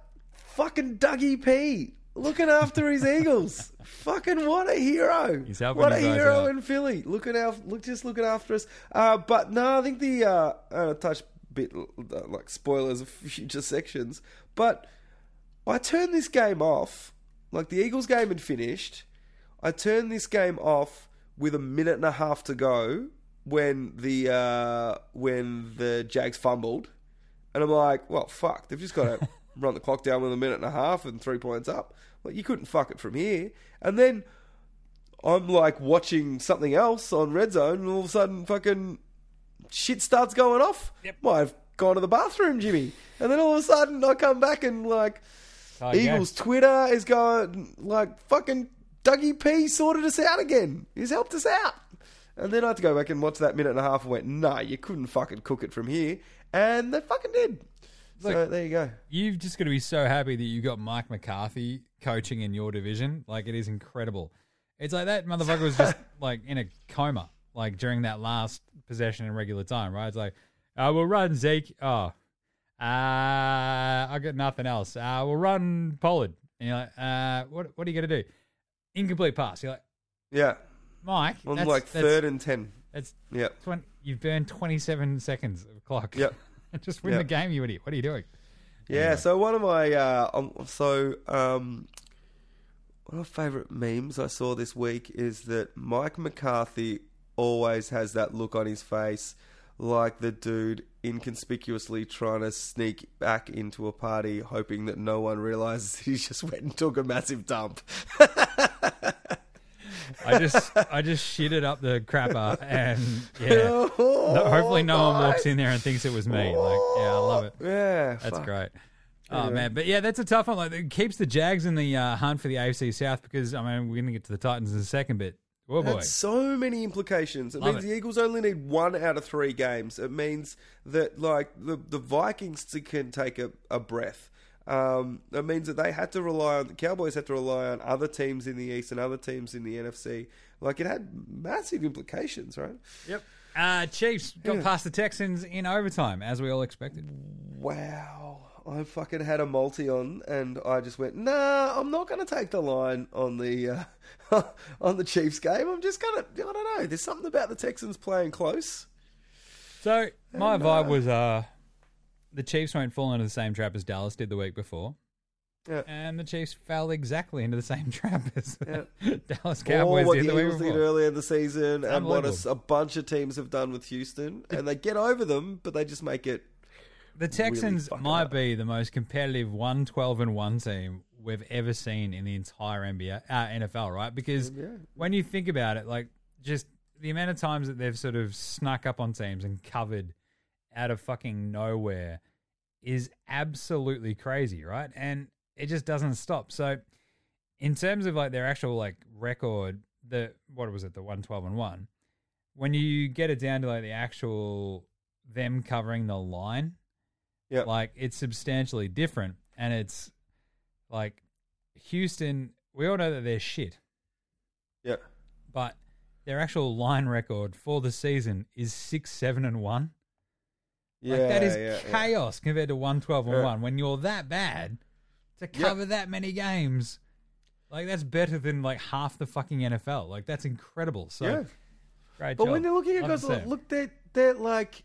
Fucking Dougie P. Looking after his Eagles. Fucking what a hero. He's helping what a hero out. in Philly. Looking out, look, just looking after us. Uh, but no, I think the uh, uh, touch bit like spoilers of future sections. But I turned this game off. Like the Eagles game had finished. I turned this game off with a minute and a half to go when the uh, when the Jags fumbled, and I'm like, well, fuck, they've just got to run the clock down with a minute and a half and three points up. Like you couldn't fuck it from here. And then I'm like watching something else on Red Zone, and all of a sudden, fucking shit starts going off. Yep. Well, I've gone to the bathroom, Jimmy, and then all of a sudden I come back and like Oh, yeah. Eagles Twitter is going like fucking Dougie P sorted us out again. He's helped us out. And then I had to go back and watch that minute and a half and went, no, you couldn't fucking cook it from here. And they fucking did. so there you go. You've just got to be so happy that you got Mike McCarthy coaching in your division. Like it is incredible. It's like that motherfucker was just like in a coma, like during that last possession in regular time, right? It's like, uh, we'll run Zeke. Oh, uh, I got nothing else. Uh, we'll run Pollard. And you're like, uh, what, what are you going to do? Incomplete pass. You're like, Yeah. Mike, On that's, like that's, third and 10. That's. 20, you've burned 27 seconds of clock. Yep. just win Yep. the game, you idiot. What are you doing? Yeah, Anyway. so one of my uh, um, so um, one of my favourite memes I saw this week is that Mike McCarthy always has that look on his face, like the dude inconspicuously trying to sneak back into a party, hoping that no one realizes he just went and took a massive dump. I just I just shitted up the crapper and yeah. No, hopefully no one walks in there and thinks it was me. Like, yeah, I love it. Yeah, That's fuck. great. Oh man, but yeah, that's a tough one. Like, it keeps the Jags in the uh, hunt for the AFC South because I mean we're gonna get to the Titans in a second, but oh boy, That's so many implications. It Love means it. the Eagles only need one out of three games. It means that like the the Vikings can take a, a breath. Um, it means that they had to rely on the Cowboys had to rely on other teams in the East and other teams in the NFC. Like it had massive implications, right? yep. Uh, Chiefs got Yeah. past the Texans in overtime as we all expected. Wow. I fucking had a multi on, and I just went, "Nah, I'm not going to take the line on the uh, on the Chiefs game. I'm just going to, I don't know. There's something about the Texans playing close. So my vibe uh, was uh, the Chiefs won't fall into the same trap as Dallas did the week before. Yeah. And the Chiefs fell exactly into the same trap as Yeah. Dallas Cowboys what did the the Eagles did earlier in the season, and what a, a bunch of teams have done with Houston, and they get over them, but they just make it. The Texans it might up. be the most competitive 1 12 and 1 team we've ever seen in the entire NBA, uh, NFL, right? Because NBA. when you think about it, like just the amount of times that they've sort of snuck up on teams and covered out of fucking nowhere is absolutely crazy, right? And it just doesn't stop. So, in terms of like their actual like record, the what was it, the 1 12 and 1, when you get it down to like the actual them covering the line, Yeah. like it's substantially different, and it's like Houston. We all know that they're shit, Yeah. but their actual line record for the season is six, seven, and one. Yeah. Like that is yeah, yeah. chaos compared to one twelve and one. When you're that bad to Yeah. cover that many games, like that's better than like half the fucking NFL. Like that's incredible. So Yeah. great But job. when they're looking at guys, look, they're, they're like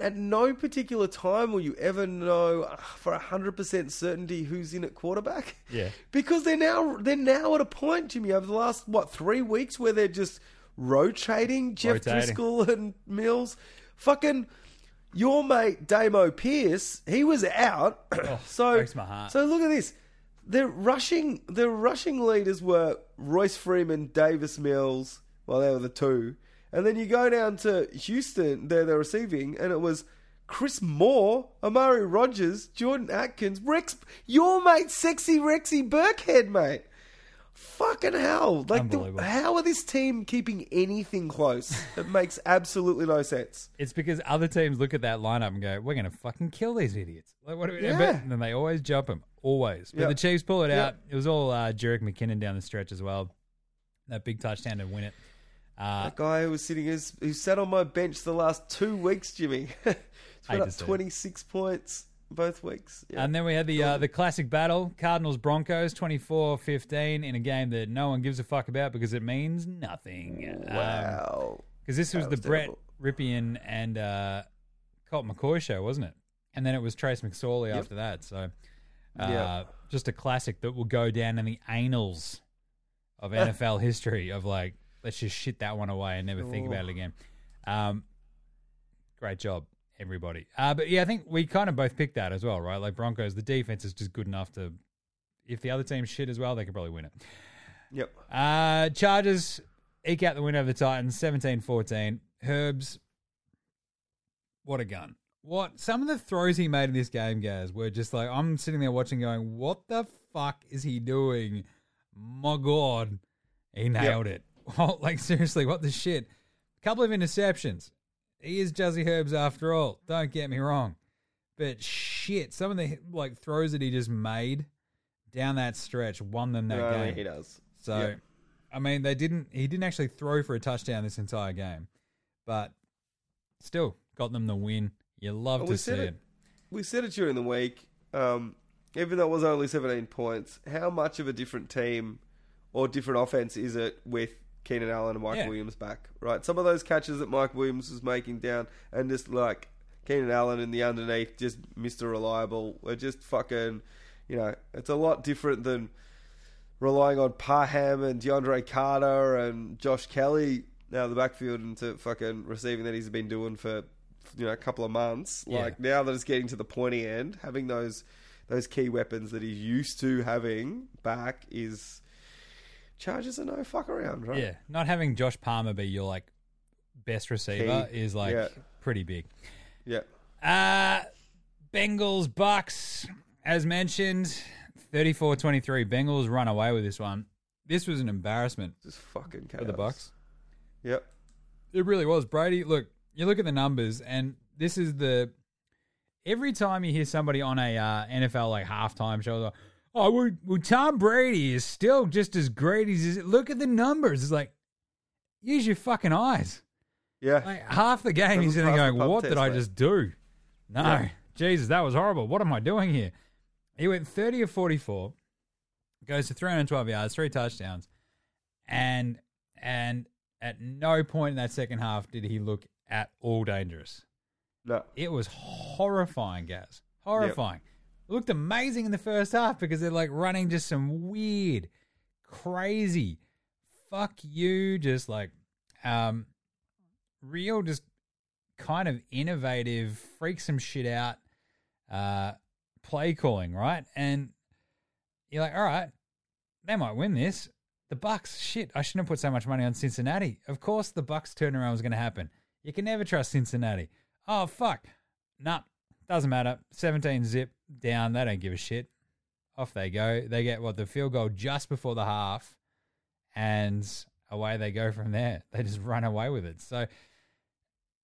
at no particular time will you ever know uh, for hundred percent certainty who's in at quarterback. Yeah. because they're now they're now at a point, Jimmy, over the last what three weeks where they're just rotating Jeff Rotating. Driskel and Mills. Fucking your mate Damo Pierce, he was out. so Oh, breaks my heart. so look at this. The rushing the rushing leaders were Royce Freeman, Davis Mills. Well, they were the two. And then you go down to Houston, they're the receiving, and it was Chris Moore, Amari Rogers, Jordan Akins, Rex, your mate, sexy Rexy Burkhead, mate. Fucking hell! Like, the, how are this team keeping anything close? It makes absolutely no sense. It's because other teams look at that lineup and go, "We're going to fucking kill these idiots." Like, what? Do we, Yeah. but, and then they always jump them, always. But Yeah. the Chiefs pull it out. It was all uh, Jerick McKinnon down the stretch as well. That big touchdown to win it. Uh, That guy who was sitting, who sat on my bench the last two weeks, Jimmy. He's up 26 points both weeks. Yeah. And then we had the uh, the classic battle, Cardinals Broncos, 24-15 in a game that no one gives a fuck about because it means nothing. wow. Because this was That the was Brett terrible. Rypien and uh, Colt McCoy show, wasn't it? And then it was Trace McSorley Yep. after that. So uh, Yeah. just a classic that will go down in the annals of NFL history of like, let's just shit that one away and never think about it again. Um, great job, everybody. Uh, but yeah, I think we kind of both picked that as well, right? Like Broncos, the defense is just good enough to, if the other team's shit as well, they could probably win it. Yep. Uh, Chargers eke out the win over the Titans, 17-14. Herbs, what a gun. What some of the throws he made in this game, guys, were just like I'm sitting there watching going, What the fuck is he doing? My God. He nailed it. Well, like seriously, what the shit? A couple of interceptions. He is Juzzy Herbs after all. Don't get me wrong. But shit, some of the like throws that he just made down that stretch won them that No, game. he does. So, Yeah. I mean, they didn't. He didn't actually throw for a touchdown this entire game, but still got them the win. You love Well, to see it. it. We said it during the week. Um, even though it was only 17 points, how much of a different team or different offense is it with Keenan Allen and Mike Yeah. Williams back? Right, some of those catches that Mike Williams was making down, and just like Keenan Allen in the underneath, just Mister Reliable, were just fucking. You know, it's a lot different than relying on Parham and DeAndre Carter and Josh Kelley now the backfield into fucking receiving that he's been doing for you know a couple of months. Yeah. Like now that it's getting to the pointy end, having those those key weapons that he's used to having back is Chargers are no fuck around, right? Yeah, not having Josh Palmer be your like best receiver Key. is like Yeah. pretty big. Yeah. Uh Bengals Bucks, as mentioned, 34-23. Bengals run away with this one. This was an embarrassment Just fucking chaos. for the Bucks. Yep. It really was. Brady, look, you look at the numbers, and this is the. Every time you hear somebody on a uh, NFL like halftime show, they're like, oh, well, well, Tom Brady is still just as great as. His, look at the numbers. It's like, use your fucking eyes. Yeah. Like half the game, he's sitting there going, "What did I just do?" No, Yeah. Jesus, that was horrible. What am I doing here? He went thirty of forty-four, goes to three hundred twelve yards, three touchdowns, and and at no point in that second half did he look at all dangerous. no. It was horrifying, guys. Horrifying. It looked amazing in the first half because they're like running just some weird, crazy, fuck you, just like um, real, just kind of innovative, freak some shit out, uh, play calling, right? And you're like, all right, they might win this. The Bucks, shit, I shouldn't have put so much money on Cincinnati. Of course, the Bucks turnaround was going to happen. You can never trust Cincinnati. Oh fuck, nah, doesn't matter. 17 zip down. They don't give a shit. Off they go. They get what the field goal just before the half, and away they go from there. They just run away with it. So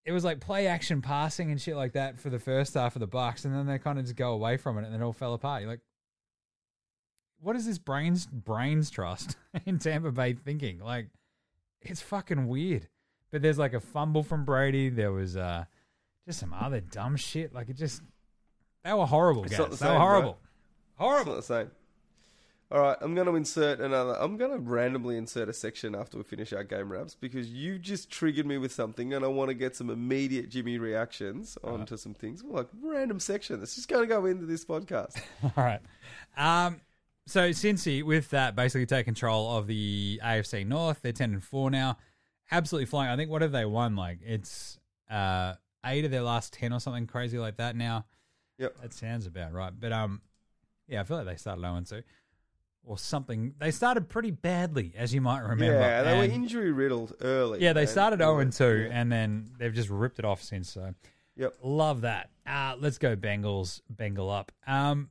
it was like play action passing and shit like that for the first half of the Bucks, and then they kind of just go away from it, and then it all fell apart. You're like, what is this brains brains trust in Tampa Bay thinking? Like, it's fucking weird. But there's like a fumble from Brady. There was uh, just some other dumb shit. Like it just they were horrible. It's Guys. the They were horrible. It's Horrible. not the same. All right, I'm going to insert another. I'm going to randomly insert a section after we finish our game wraps because you just triggered me with something, and I want to get some immediate Jimmy reactions onto some things. Well, like random section. That's just going to go into this podcast. All right. Um, so Cincy, with that, basically take control of the AFC North. They're ten and four now, absolutely flying. I think what have they won? Like it's uh, eight of their last ten or something crazy like that. Now Yep. that sounds about right. But um, yeah, I feel like they started zero and two or something. They started pretty badly, as you might remember. Yeah, they And- were injury riddled early. yeah, they and- started zero and two, Yeah. and then they've just ripped it off since. So Yep. Love that. Uh, let's go Bengals. Bengal up. Um,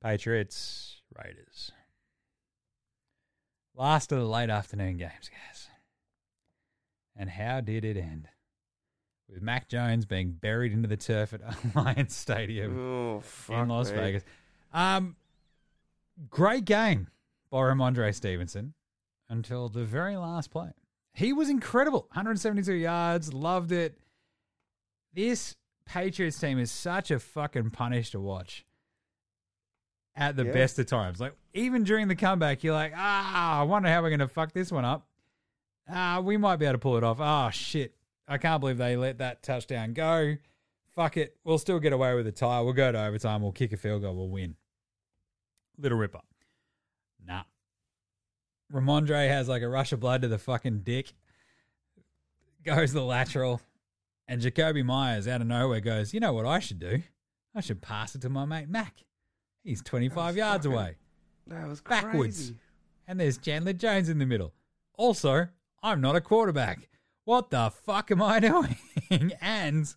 Patriots, Raiders. Last of the late afternoon games, guys. And how did it end? With Mac Jones being buried into the turf at Allegiant Stadium Oh, in Las me. Vegas. Um, great game by Rhamondre Stevenson until the very last play. He was incredible. 172 yards. Loved it. This Patriots team is such a fucking punish to watch at the Yeah. best of times. Like, even during the comeback, you're like, ah, I wonder how we're going to fuck this one up. Ah, we might be able to pull it off. Oh, shit. I can't believe they let that touchdown go. Fuck it. We'll still get away with a tie. We'll go to overtime. We'll kick a field goal. We'll win. Little Ripper. Nah. Rhamondre has like a rush of blood to the fucking dick. Goes the lateral. And Jakobi Meyers out of nowhere goes, You know what I should do? I should pass it to my mate Mac. He's 25 yards fucking away. That was Backwards. And there's Chandler Jones in the middle. Also, I'm not a quarterback. What the fuck am I doing? and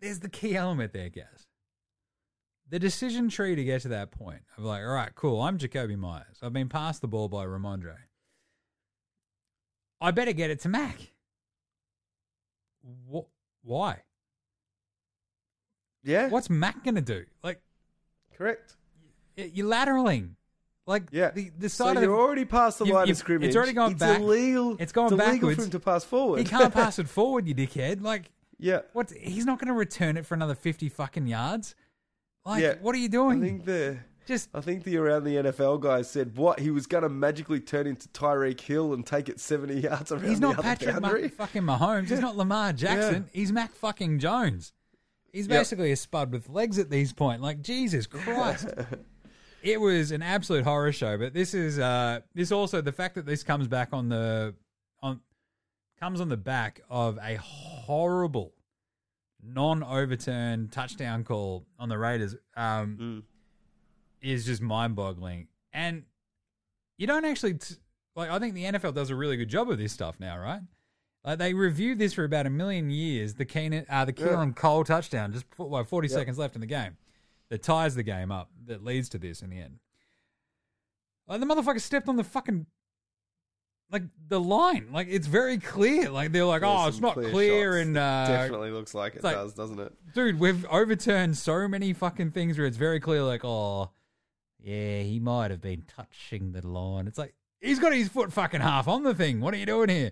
there's the key element there, guys. The decision tree to get to that point of like, all right, cool, I'm Jakobi Meyers. I've been passed the ball by Rhamondre. I better get it to Mac. What? Why? Yeah, What's Mac going to do? Like, correct. you're lateraling. Like, Yeah. the, the So of you're the, already past the you- line of scrimmage. it's already gone it's back. Illegal. It's gone illegal backwards. for him to pass forward. He can't pass it forward, you dickhead. Like, yeah. what? He's not going to return it for another fifty fucking yards. Like, Yeah. what are you doing? I think the Just I think the around the NFL guys said what he was going to magically turn into Tyreek Hill and take it seventy yards around he's the not other Patrick. Mac fucking Mahomes. He's not Lamar Jackson. He's Mac fucking Jones. He's Yep. basically a spud with legs at these point. Like Jesus Christ. it was an absolute horror show. But this is uh this also the fact that this comes back on the on comes on the back of a horrible non overturned touchdown call on the Raiders. Um Mm. is just mind boggling. And you don't actually, t- like, I think the NFL does a really good job of this stuff now, right? Like, they reviewed this for about a million years, the Keenan, uh, the Keelan Cole touchdown, just for, like, 40 Yep. seconds left in the game, that ties the game up, that leads to this in the end. Like, the motherfucker stepped on the fucking, like, the line. Like, it's very clear. Like, they're like, There's oh, it's not clear clear, and, uh, Definitely looks like it like- does, doesn't it? dude, we've overturned so many fucking things where it's very clear, like, oh, yeah, he might have been touching the line. It's like he's got his foot fucking half on the thing. What are you doing here?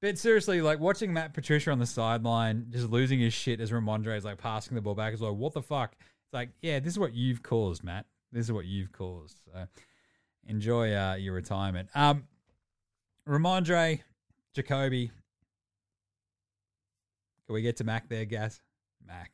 But seriously, like watching Matt Patricia on the sideline, just losing his shit as Rhamondre is like passing the ball back, is like, what the fuck? Like, yeah, this is what you've caused, Matt. This is what you've caused. So enjoy uh, your retirement. Um, Rhamondre, Jakobi. Can we get to Mac there, Gas? Mac.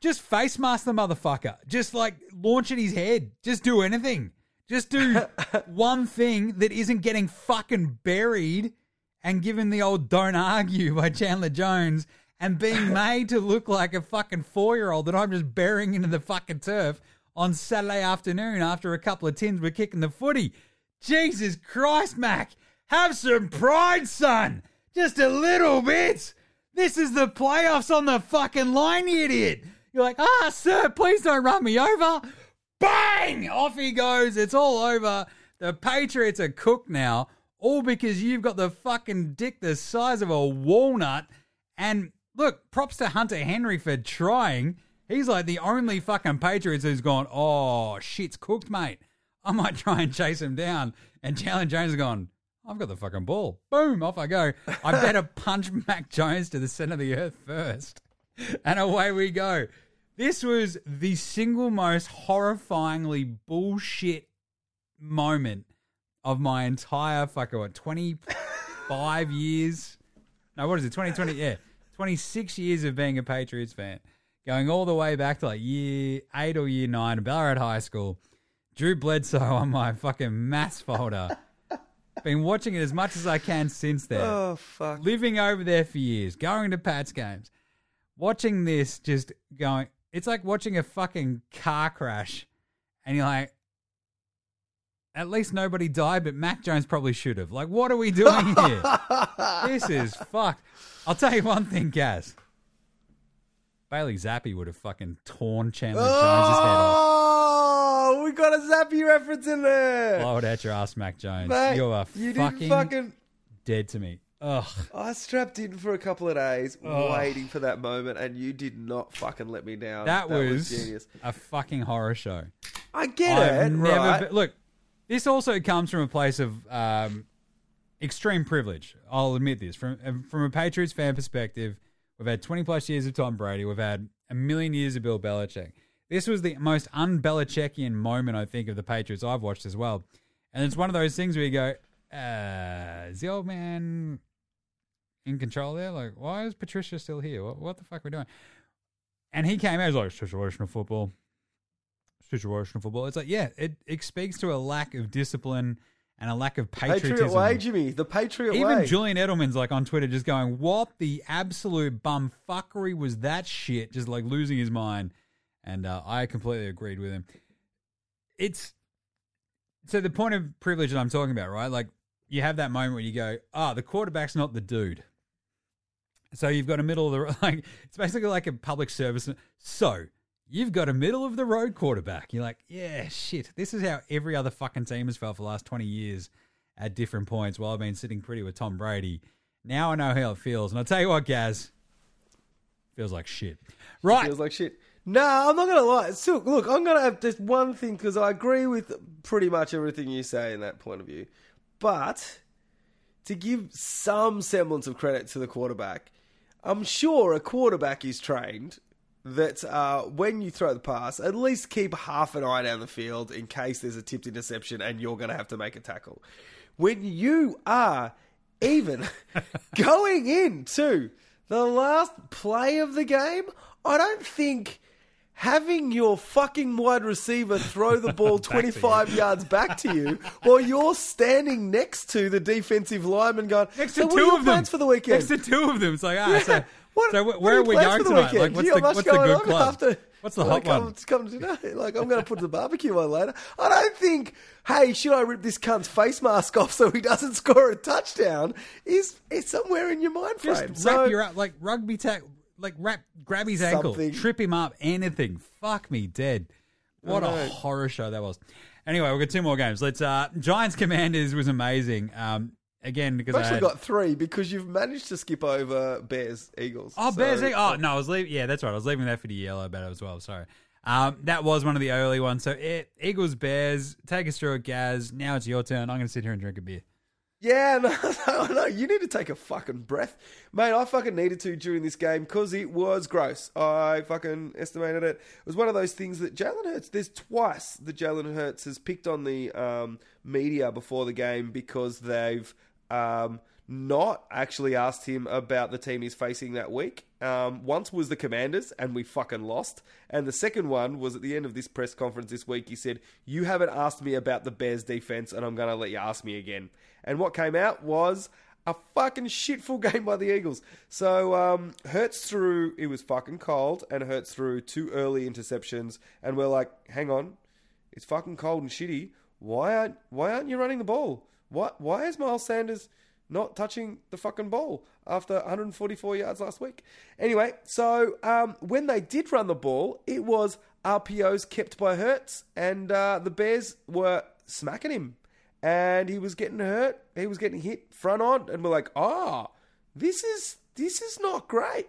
just face mask the motherfucker. Just like launch at his head. Just do anything. Just do one thing that isn't getting fucking buried and given the old don't argue by Chandler Jones and being made to look like a fucking four year old that I'm just burying into the fucking turf on Saturday afternoon after a couple of tins were kicking the footy. Jesus Christ, Mac. Have some pride, son. Just a little bit. This is the playoffs on the fucking line, you idiot. You're like, ah, sir, please don't run me over. Bang! Off he goes. It's all over. The Patriots are cooked now, all because you've got the fucking dick the size of a walnut. And look, props to Hunter Henry for trying. He's like the only fucking Patriots who's gone, oh, shit's cooked, mate. I might try and chase him down. And Chandler Jones has gone, I've got the fucking ball. Boom, off I go. I better punch Mac Jones to the center of the earth first. And away we go. This was the single most horrifyingly bullshit moment of my entire fucking what, 25 years? No, what is it? 2020? Yeah. 26 years of being a Patriots fan. Going all the way back to like year eight or year nine, Ballarat High School. Drew Bledsoe on my fucking mass folder. Been watching it as much as I can since then. Oh fuck! Living over there for years, going to Pats games, watching this, just going. It's like watching a fucking car crash, and you're like, at least nobody died, but Mac Jones probably should have. Like, what are we doing here? this is fucked. I'll tell you one thing, Gaz. Bailey Zappi would have fucking torn Chandler Jones's head off. Oh, we got a Zappy reference in there. Blow it at your ass, Mac Jones. Mate, you are you fucking, didn't fucking. dead to me. Ugh. I strapped in for a couple of days, Oh. waiting for that moment, and you did not fucking let me down. That, was, genius. a fucking horror show. I get I've it, never right? been- look. This also comes from a place of um, extreme privilege. I'll admit this from um, from a Patriots fan perspective. We've had twenty plus years of Tom Brady. We've had a million years of Bill Belichick. This was the most un-Belichickian moment I think of the Patriots I've watched as well. And it's one of those things where you go, uh, "Is the old man in control there? Like, why is Patricia still here? What, what the fuck are we doing?" And he came out, he like, situational football situational football. It's like, yeah, it, it speaks to a lack of discipline and a lack of patriotism. Patriot way, Jimmy. The Patriot Even way. Julian Edelman's like on Twitter just going, What the absolute bumfuckery was that shit? Just like losing his mind. And uh, I completely agreed with him. It's so the point of privilege that I'm talking about, right? Like you have that moment where you go, Oh, the quarterback's not the dude. So you've got a middle of the like it's basically like a public service. So you've got a middle of the road quarterback. You're like, yeah, shit. This is how every other fucking team has felt for the last 20 years at different points while I've been sitting pretty with Tom Brady. Now I know how it feels. And I'll tell you what, Gaz, feels like shit. Right. Feels like shit. No, I'm not gonna lie. So, look, I'm gonna have just one thing because I agree with pretty much everything you say in that point of view, but to give some semblance of credit to the quarterback, I'm sure a quarterback is trained that uh, when you throw the pass, at least keep half an eye down the field in case there's a tipped interception and you're going to have to make a tackle. When you are even going into the last play of the game, I don't think having your fucking wide receiver throw the ball 25 yards back to you while you're standing next to the defensive lineman going, Next so to what two of them. for the weekend? Next to two of them. It's like, ah, so, What- so where are are we going tonight? weekend? Like, what's you the, what's the good club? after- what's the hot I'm one? just coming to know. Like, I'm going to put the barbecue on later. I don't think, hey, should I rip this cunt's face mask off so he doesn't score a touchdown? Is is somewhere in your mind frame. Just So- wrap your up like rugby tack, like wrap, grab his ankle, Something. trip him up, anything. Fuck me dead. What a horror show that was. Anyway, we've got two more games. Let's. uh Giants Commanders was amazing. Um, again because I've I actually had, got three because you've managed to skip over Bears Eagles. Oh, So- Bears. Oh no, I was leaving. Yeah, that's right. I was leaving that for the yellow bet as well. Sorry. Um, that was one of the early ones. So it, Eagles, Bears. Take us through it, Gaz. Now it's your turn. I'm going to sit here and drink a beer. Yeah, no, no, no. You need to take a fucking breath, mate. I fucking needed to during this game because it was gross. I fucking estimated it. It was one of those things that Jalen Hurts. There's twice that Jalen Hurts has picked on the um, media before the game because they've um, not actually asked him about the team he's facing that week. Um, once was the Commanders, and we fucking lost. And the second one was at the end of this press conference this week. He said, You haven't asked me about the Bears defense, and I'm going to let you ask me again. And what came out was a fucking shitful game by the Eagles. So um, Hurts through, it was fucking cold, and Hurts through two early interceptions, and we're like, hang on, it's fucking cold and shitty. Why aren't why aren't you running the ball? What why is Miles Sanders not touching the fucking ball after 144 yards last week? Anyway, so um, when they did run the ball, it was RPOs kept by Hurts, and uh, the Bears were smacking him and he was getting hurt. He was getting hit front on, and we're like, "Ah, oh, this is this is not great."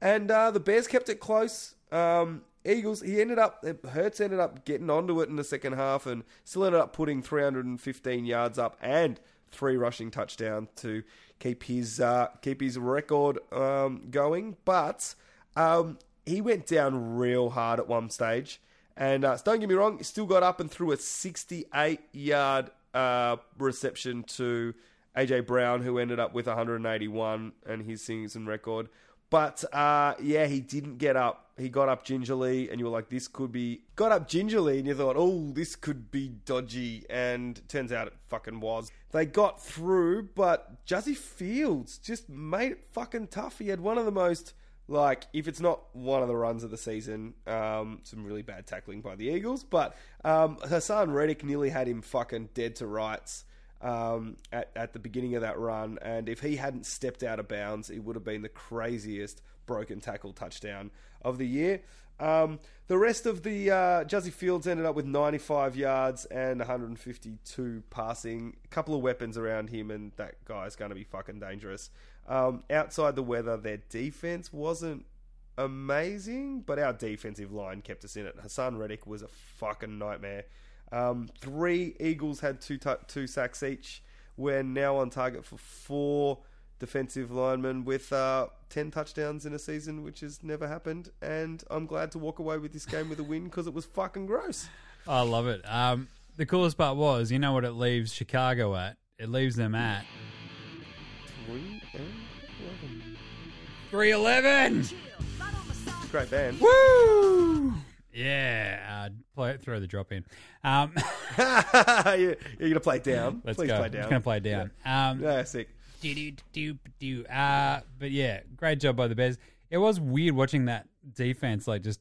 And uh, the Bears kept it close. Um, Eagles, he ended up, Hurts ended up getting onto it in the second half and still ended up putting 315 yards up and three rushing touchdowns to keep his uh, keep his record um, going. But um, he went down real hard at one stage. And uh, don't get me wrong, he still got up and threw a 68 yard uh, reception to AJ Brown, who ended up with 181 and his season record. But uh, yeah, he didn't get up. He got up gingerly, and you were like, "This could be." Got up gingerly, and you thought, "Oh, this could be dodgy." And turns out it fucking was. They got through, but Jazzy Fields just made it fucking tough. He had one of the most like if it's not one of the runs of the season, um, some really bad tackling by the Eagles. But um, Haason Reddick nearly had him fucking dead to rights um, at at the beginning of that run, and if he hadn't stepped out of bounds, it would have been the craziest broken tackle touchdown of the year. Um, the rest of the uh, Fields ended up with 95 yards and 152 passing. A couple of weapons around him, and that guy's going to be fucking dangerous. Um, outside the weather, their defense wasn't amazing, but our defensive line kept us in it. Haason Reddick was a fucking nightmare. Um, three Eagles had two t- two sacks each. We're now on target for four defensive linemen with uh, 10 touchdowns in a season, which has never happened. And I'm glad to walk away with this game with a win because it was fucking gross. I love it. Um, the coolest part was, you know what it leaves Chicago at? It leaves them at 311. Great band. Woo! Yeah, uh, play, throw the drop in. Um, you're, going to play it down. let's Please go. play I'm going to play it down. Um, Yeah, sick. do, do, do, do. Uh, but yeah, great job by the Bears. It was weird watching that defense like just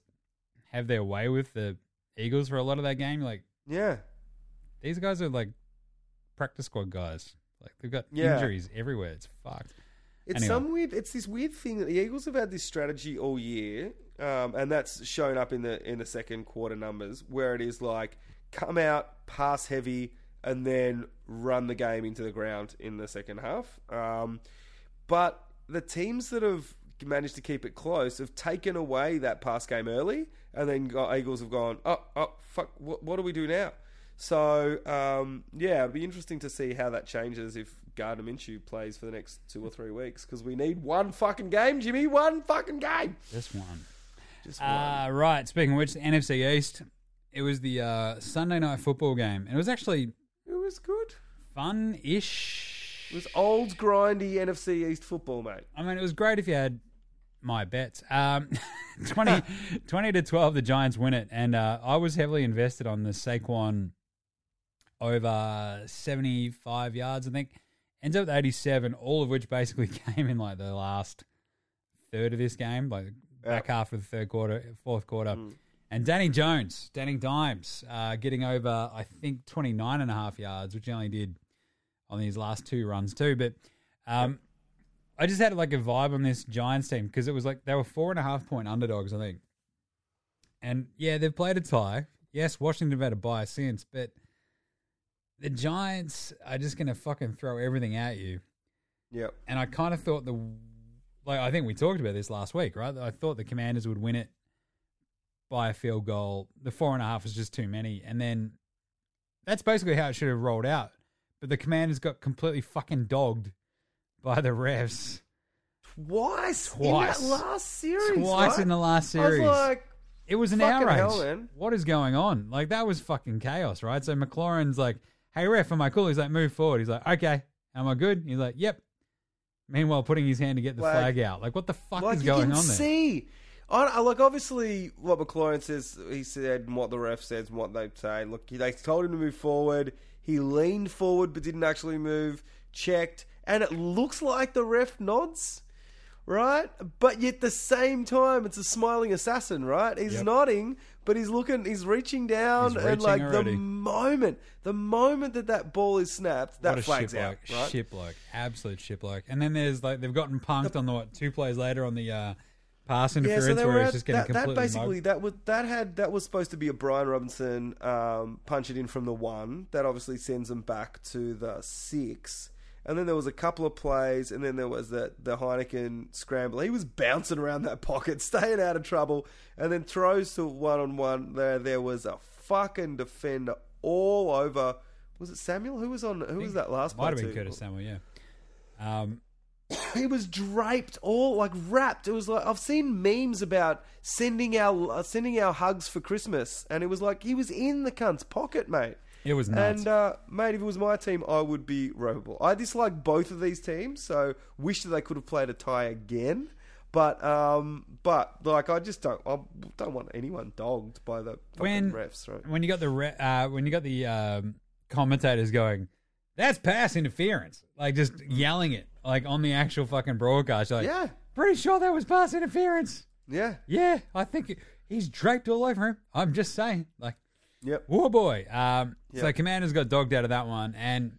have their way with the Eagles for a lot of that game. Like Yeah. these guys are like practice squad guys. Like they've got Yeah. injuries everywhere. It's fucked. It's Anyway. some weird. It's this weird thing that the Eagles have had this strategy all year, um, and that's shown up in the in the second quarter numbers, where it is like come out, pass heavy, and then run the game into the ground in the second half. Um, but the teams that have managed to keep it close have taken away that pass game early, and then Eagles have gone, oh, oh, fuck, what, what do we do now? So um, yeah, it'll be interesting to see how that changes if Gardner Minshew plays for the next two or three weeks because we need one fucking game, Jimmy, one fucking game. This one. Just one. Uh, right. Speaking of which, the NFC East. It was the uh, Sunday night football game, and it was actually it was good. fun-ish. It was old grindy NFC East football, mate. I mean, it was great if you had my bets. Um, 20, 20 to 12, the Giants win it. And uh, I was heavily invested on the Saquon over 75 yards, I think. Ends up with 87, all of which basically came in like the last third of this game, like back half of the third quarter, fourth quarter. And Danny Jones, Danny Dimes, uh, getting over, I think, 29 and a half yards, which he only did on these last two runs too. But um, I just had like a vibe on this Giants team because it was like they were four and a half point underdogs, I think. And yeah, they've played a tie. Yes, Washington have had a bye since, but the Giants are just going to fucking throw everything at you. Yep. And I kind of thought the, like, I think we talked about this last week, right? I thought the Commanders would win it by a field goal. The four and a half was just too many. And then that's basically how it should have rolled out. But the Commanders got completely fucking dogged by the refs Twice, Twice. in that last series. twice right? in the last I was series. like, It was an outrage. hell. What is going on? Like that was fucking chaos, right? So McLaurin's like, "Hey ref, am I cool?" He's like, "Move forward." He's like, "Okay, am I good?" He's like, "Yep." Meanwhile, putting his hand to get the Like- flag out. Like, what the fuck like is you going can on there? see. I, I- like obviously what McLaurin says, he said, and what the ref says, and what they say. Look, they told him to move forward. He leaned forward, but didn't actually move. Checked, and it looks like the ref nods, right? But yet, at the same time, it's a smiling assassin, right? He's nodding, but he's looking, he's reaching down, He's and reaching like already. the moment, the moment that that ball is snapped, that what a flag's shit out, right? Shit bloke. Absolute ship bloke. And then there's like they've gotten punked on the what two plays later on the uh, pass interference they where were it's at- just getting that, that completely basically mugged. that was that had that was supposed to be a Brian Robinson um, punch it in from the one that obviously sends them back to the six. And then there was a couple of plays, and then there was the the Heinicke scramble. He was bouncing around that pocket, staying out of trouble, and then throws to one on one. There, there was a fucking defender all over. Was it Samuel? Who was on? Who was that last? Might have been too? Curtis Samuel, yeah. Um, he was draped all like wrapped. It was like I've seen memes about sending our uh, sending our hugs for Christmas, and it was like he was in the cunt's pocket, mate. It was nuts. And uh, mate, if it was my team, I would be ropeable. I dislike both of these teams, so wish that they could have played a tie again. But um, but like I just don't I don't want anyone dogged by the fucking When- refs, right? when you got the re- uh, when you got the um, commentators going, that's pass interference, like just yelling it, like on the actual fucking broadcast. Like, Yeah, pretty sure that was pass interference. yeah, Yeah, I think it, he's draped all over him. I'm just saying, like, yep. whoa boy. Um, so Commanders got dogged out of that one, and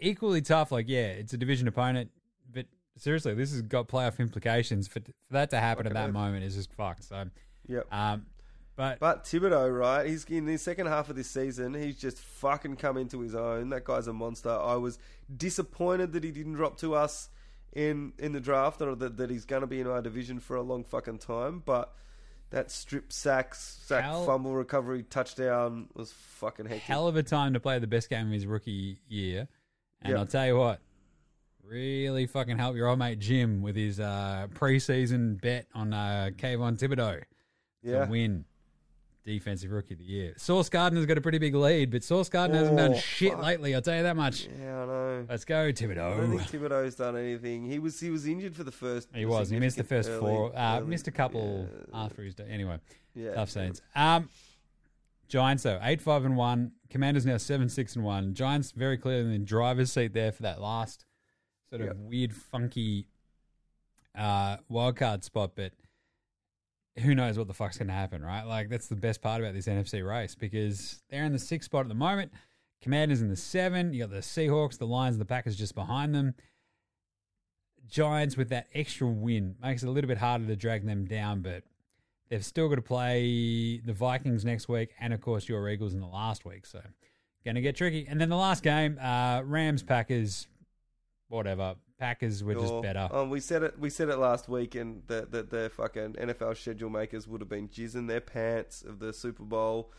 equally tough. Like, yeah, it's a division opponent, but seriously, this has got playoff implications. For, for that to happen at that moment is just fucked. So, Yep. um, but But Thibodeaux, right? He's in the second half of this season. He's just fucking come into his own. That guy's a monster. I was disappointed that he didn't drop to us in in the draft, or that, that he's going to be in our division for a long fucking time. But that strip sacks, sack, Hell- fumble recovery, touchdown was fucking hectic. hell of a time to play the best game of his rookie year. And Yep. I'll tell you what, really fucking help your old mate Jim with his uh, preseason bet on uh, Kayvon Thibodeaux to yeah, win defensive rookie of the year. Sauce Gardner's got a pretty big lead, but Sauce Gardner hasn't done Oh, shit fuck. layly. I'll tell you that much. yeah, I know. Let's go, I don't think Thibodeaux's done anything. He was he was injured for the first. He was. He missed the first significant four. Uh, early- missed a couple yeah, after his. Day. Anyway, Yeah, tough scenes. Um, Giants though eight five and one. Commanders now seven six and one. Giants very clearly in the driver's seat there for that last sort of Yep. weird, funky uh, wild card spot. But who knows what the fuck's going to happen, right? Like that's the best part about this NFC race because they're in the sixth spot at the moment. Commanders in the seven. You got the Seahawks, the Lions, the Packers just behind them. Giants with that extra win makes it a little bit harder to drag them down, but they've still got to play the Vikings next week and, of course, your Eagles in the last week. So, going to get tricky. And then the last game, uh, Rams, Packers, whatever. Packers were just Sure. better. Um, we said it. We said it last week, and the the, the fucking NFL schedule makers would have been jizzing their pants of the Super Bowl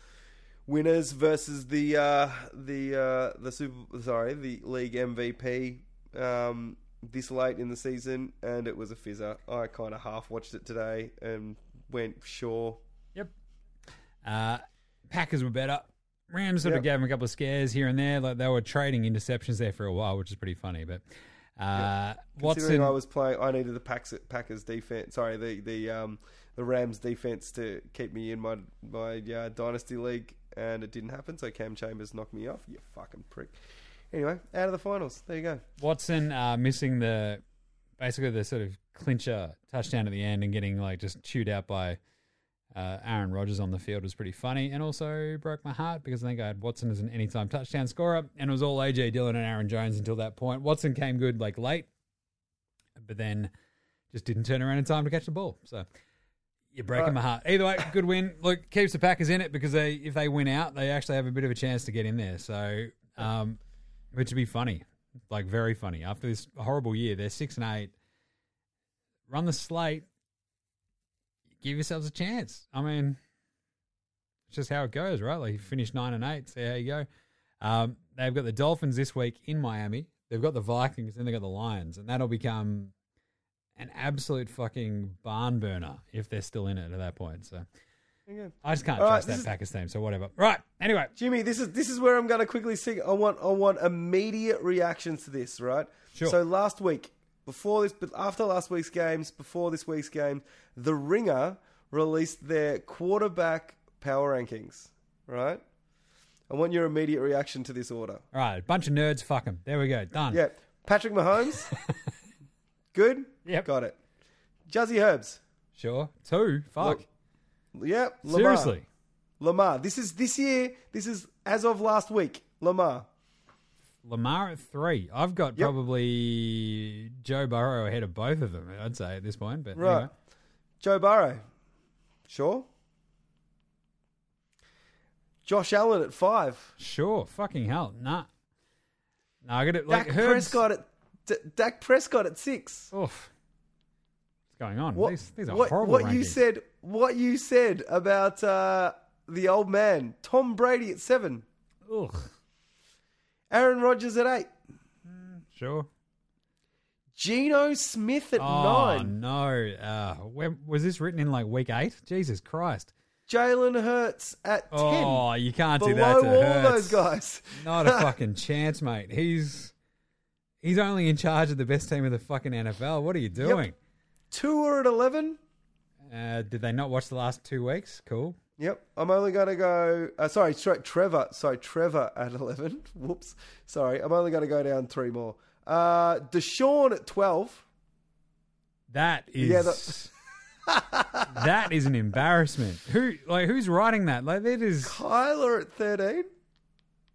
winners versus the uh, the uh, the Super. Sorry, the league MVP. Um, this late in the season, and it was a fizzer. I kind of half watched it today and went, sure. Yep. Uh, Packers were better. Rams sort of Yep. gave them a couple of scares here and there. Like they were trading interceptions there for a while, which is pretty funny. But uh, Christian Watson, I was playing, I needed the Packers, Packers defense. Sorry, the the um, the Rams defense to keep me in my my uh, dynasty league, and it didn't happen. So Cam Chambers knocked me off. You fucking prick. Anyway, out of the finals. There you go. Watson uh, missing the basically the sort of clincher touchdown at the end and getting like just chewed out by uh, Aaron Rodgers on the field was pretty funny and also broke my heart because I think I had Watson as an anytime touchdown scorer and it was all AJ Dillon and Aaron Jones until that point. Watson came good like late, but then just didn't turn around in time to catch the ball. So you're breaking Right. my heart. Either way, good win. Look, keeps the Packers in it because they if they win out, they actually have a bit of a chance to get in there. So, um, which would be funny, like very funny. After this horrible year, they're six and eight. Run the slate. Give yourselves a chance. I mean, it's just how it goes, right? Like you finish nine and eight. See how you go. Um, they've got the Dolphins this week in Miami. They've got the Vikings, and they've got the Lions, and that'll become an absolute fucking barn burner if they're still in it at that point. So I just can't All right, trust this that is- Packers team, so whatever. Right. Anyway, Jimmy, this is this is where I'm going to quickly sing. I want I want immediate reactions to this, right? Sure. So last week, before this, but after last week's games, before this week's game, the Ringer released their quarterback power rankings, right? I want your immediate reaction to this order. all right, bunch of nerds. Fuck them. There we go. Done. Yeah, Patrick Mahomes, good. Yep. got it. Jazzy Herbs, Sure. Two. Fuck. Yep, Lamar. Seriously. Lamar. This is this year. This is as of last week. Lamar. Lamar at three. I've got Yep. probably Joe Burrow ahead of both of them. I'd say at this point, but Right. anyway. Joe Burrow. Sure. Josh Allen at five. Sure. Fucking hell. Nah. No, I got it. Like Dak Herb's- Prescott at D- Dak Prescott at six. Oof. What's going on? What, these, these are what, horrible what you said? What you said about uh, the old man Tom Brady at seven. Ugh. Aaron Rodgers at eight. Sure. Geno Smith at Oh nine. no! Uh, when was this written in like week eight? Jesus Christ! Jalen Hurts at ten. Oh, you can't do that to all Hurts. those guys. Not a fucking chance, mate. He's he's only in charge of the best team of the fucking NFL. What are you doing? Tua at eleven. Uh, did they not watch the last two weeks? Cool. Yep, I'm only going to go. Uh, sorry, Trevor. Sorry, Trevor at eleven. Whoops. Sorry, I'm only going to go down three more. Uh, Deshaun at twelve. That is Yeah, that- that is an embarrassment. Who like who's writing that? Like that is Kyler at thirteen.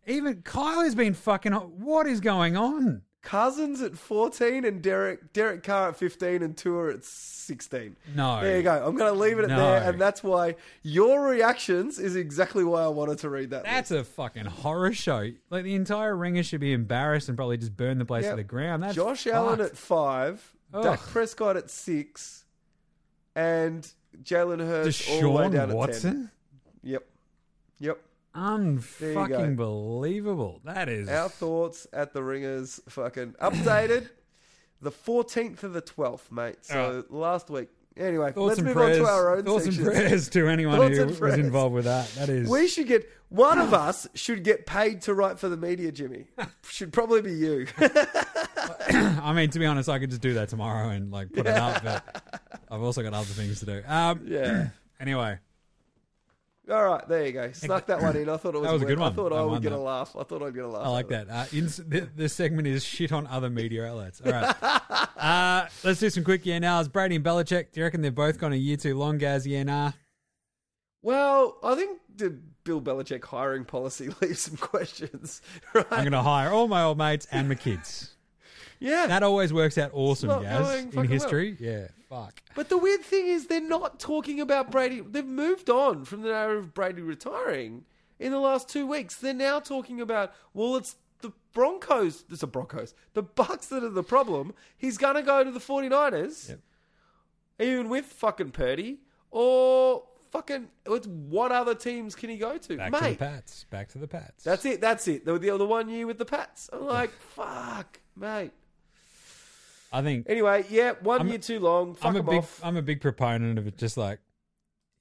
even Kyle has been fucking. What is going on? Cousins at fourteen, and Derek Derek Carr at fifteen, and Tua at sixteen. No. There you go. I'm going to leave it at No. there, and that's why your reactions is exactly why I wanted to read that. That's a fucking horror show. Like the entire ringer should be embarrassed and probably just burn the place Yep. to the ground. That's Josh Allen at five, Dak Prescott at six, and Jalen Hurts all the way down Deshaun at ten. Watson. Yep. Yep. Unfucking believable. That is. Our thoughts at the Ringers fucking updated the 14th of the 12th, mate. So last week. Anyway, Thoughts let's move prayers, on to our own thoughts sections. and prayers to anyone Thoughts who was involved with that. That is. We should get one of us should get paid to write for the media, Jimmy. should probably be you. I mean, to be honest, I could just do that tomorrow and like put it up, but I've also got other things to do. Um, yeah. Anyway, All right, there you go. Snuck that one in. I thought it was, That was a good one. I thought That I one, would get a laugh. I thought I'd get a laugh. I like that. Uh, in, the, the segment is shit on other media outlets. All right. uh, let's do some quick yeah nows. Brady and Belichick, do you reckon they've both gone a year too long, Gaz? Yeah, nah. Well, I think the Bill Belichick hiring policy leaves some questions, right? I'm going to hire all my old mates and my kids. Yeah. That always works out awesome, not Gaz, going in fucking history. Yeah, fuck. But the weird thing is, they're not talking about Brady. They've moved on from the narrative of Brady retiring in the last two weeks. They're now talking about, well, it's the Broncos. It's the Broncos. The Bucks that are the problem. He's going to go to the 49ers, Yep. even with fucking Purdy, or fucking, it's, what other teams can he go to? Back to the Mate, Pats. Back to the Pats. that's it. That's it. The, the, the one year with the Pats. I'm like, fuck, mate. I think Anyway, yeah, one I'm- year too long. Fuck I'm a big off. I'm a big proponent of it. Just like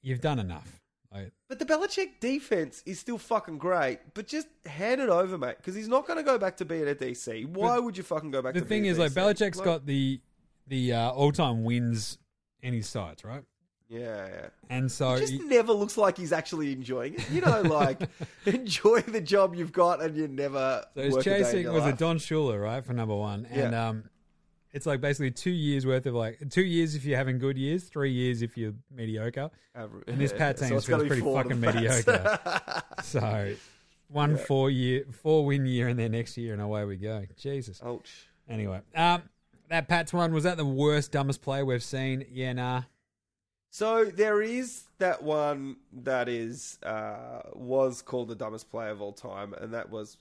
you've done enough. Like, But the Belichick defense is still fucking great. But just hand it over, mate, because he's not going to go back to being at DC. Why would you fucking go back? To The to thing is, like? Belichick's got the the uh, all time wins in his sights, right? yeah, yeah. And so It just he- never looks like he's actually enjoying it. You know, like enjoy the job you've got, and you never. So he's work a day in chasing was life. it Don Shula, right, for number one, and Yeah. um, it's like basically two years worth of like two years if you're having good years, three years if you're mediocre, Average. and this Pat team So it's gotta feels be pretty fucking to the Pats. mediocre. so one four year, four win year, and then next year, and away we go. Jesus. Ouch. Anyway, um, that Pats one was that the worst, dumbest play we've seen? Yeah, nah. So there is that one that is uh, was called the dumbest play of all time, and that was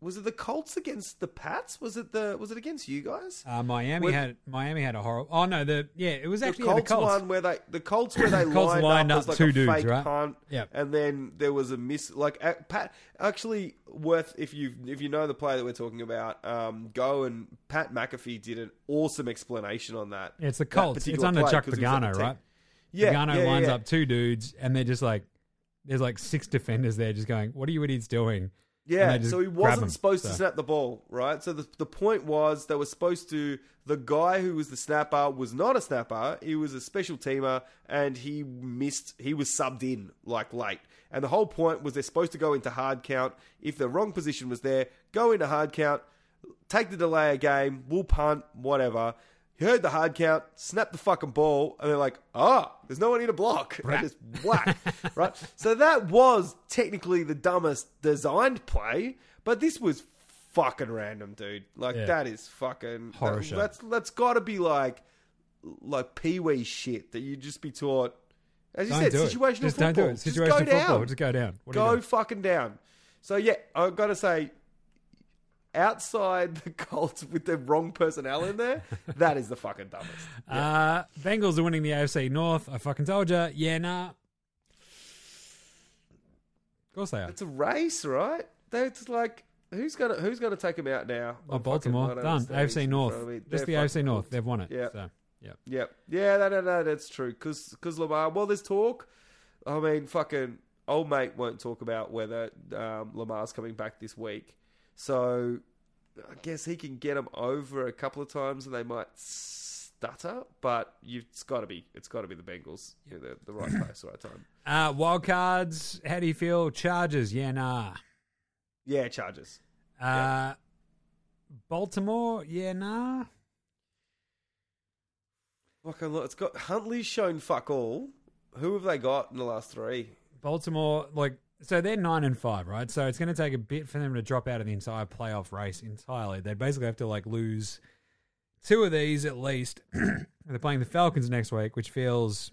was it the Colts against the Pats? Was it the was it against you guys? Uh, Miami With- had Miami had a horrible. Oh no, the yeah, it was the actually Colts, yeah, the Colts. one where they the Colts where they Colts lined, lined up, up like two a dudes, fake right? punt, Yep. and then there was a miss. Like uh, Pat, actually worth if you if you know the play that we're talking about, um, go and Pat McAfee did an awesome explanation on that. Yeah, it's the Colts. It's under play, Chuck 'cause he was on the Pagano, right? Yeah, Pagano yeah, lines yeah. up two dudes, and they're just like, there's like six defenders there, just going, "What are you idiots doing?" Yeah, so he wasn't him, supposed to snap the ball, right? So the the point was they were supposed to. The guy who was the snapper was not a snapper. He was a special teamer, and he missed. He was subbed in like late. And the whole point was they're supposed to go into hard count. If the wrong position was there, go into hard count, take the delay a game, we'll punt, whatever. He heard the hard count, snapped the fucking ball, and they're like, ah, there's no one here to block. And just whack. right? So that was technically the dumbest designed play, but this was fucking random, dude. Like Yeah. that is fucking Horror that, show. That's that's gotta be like like pee wee shit that you just be taught as you Don't said, do it. Just football. don't do it. Just go football. down. Just go down. What Go doing? fucking down. So yeah, I've got to say, outside the Colts with the wrong personnel in there, that is the fucking dumbest. Uh, Bengals are winning the AFC North. I fucking told you. Yeah, nah. Of course they are. It's a race, right? That's like who's gonna who's gonna take them out now? Oh, I'm Baltimore fucking- done. AFC North. Just the AFC North. They've won it. Yeah. So yeah. Yep. Yeah, no, no, no, that's true. Because Lamar, well, there's talk. I mean, fucking old mate won't talk about whether um, Lamar's coming back this week. So I guess he can get them over a couple of times and they might stutter. But you've, it's got to be it's got to be the Bengals. Yeah, the, the right place, the right time. Uh, wild cards. How do you feel? Chargers. Yeah, nah. Yeah, Chargers. Uh, Baltimore. Yeah, nah. Fucking look, it's got Huntley's shown fuck all. Who have they got in the last three? Baltimore, like, so they're nine and five, right? So it's going to take a bit for them to drop out of the entire playoff race entirely. They'd basically have to like lose two of these at least. they're playing the Falcons next week, which feels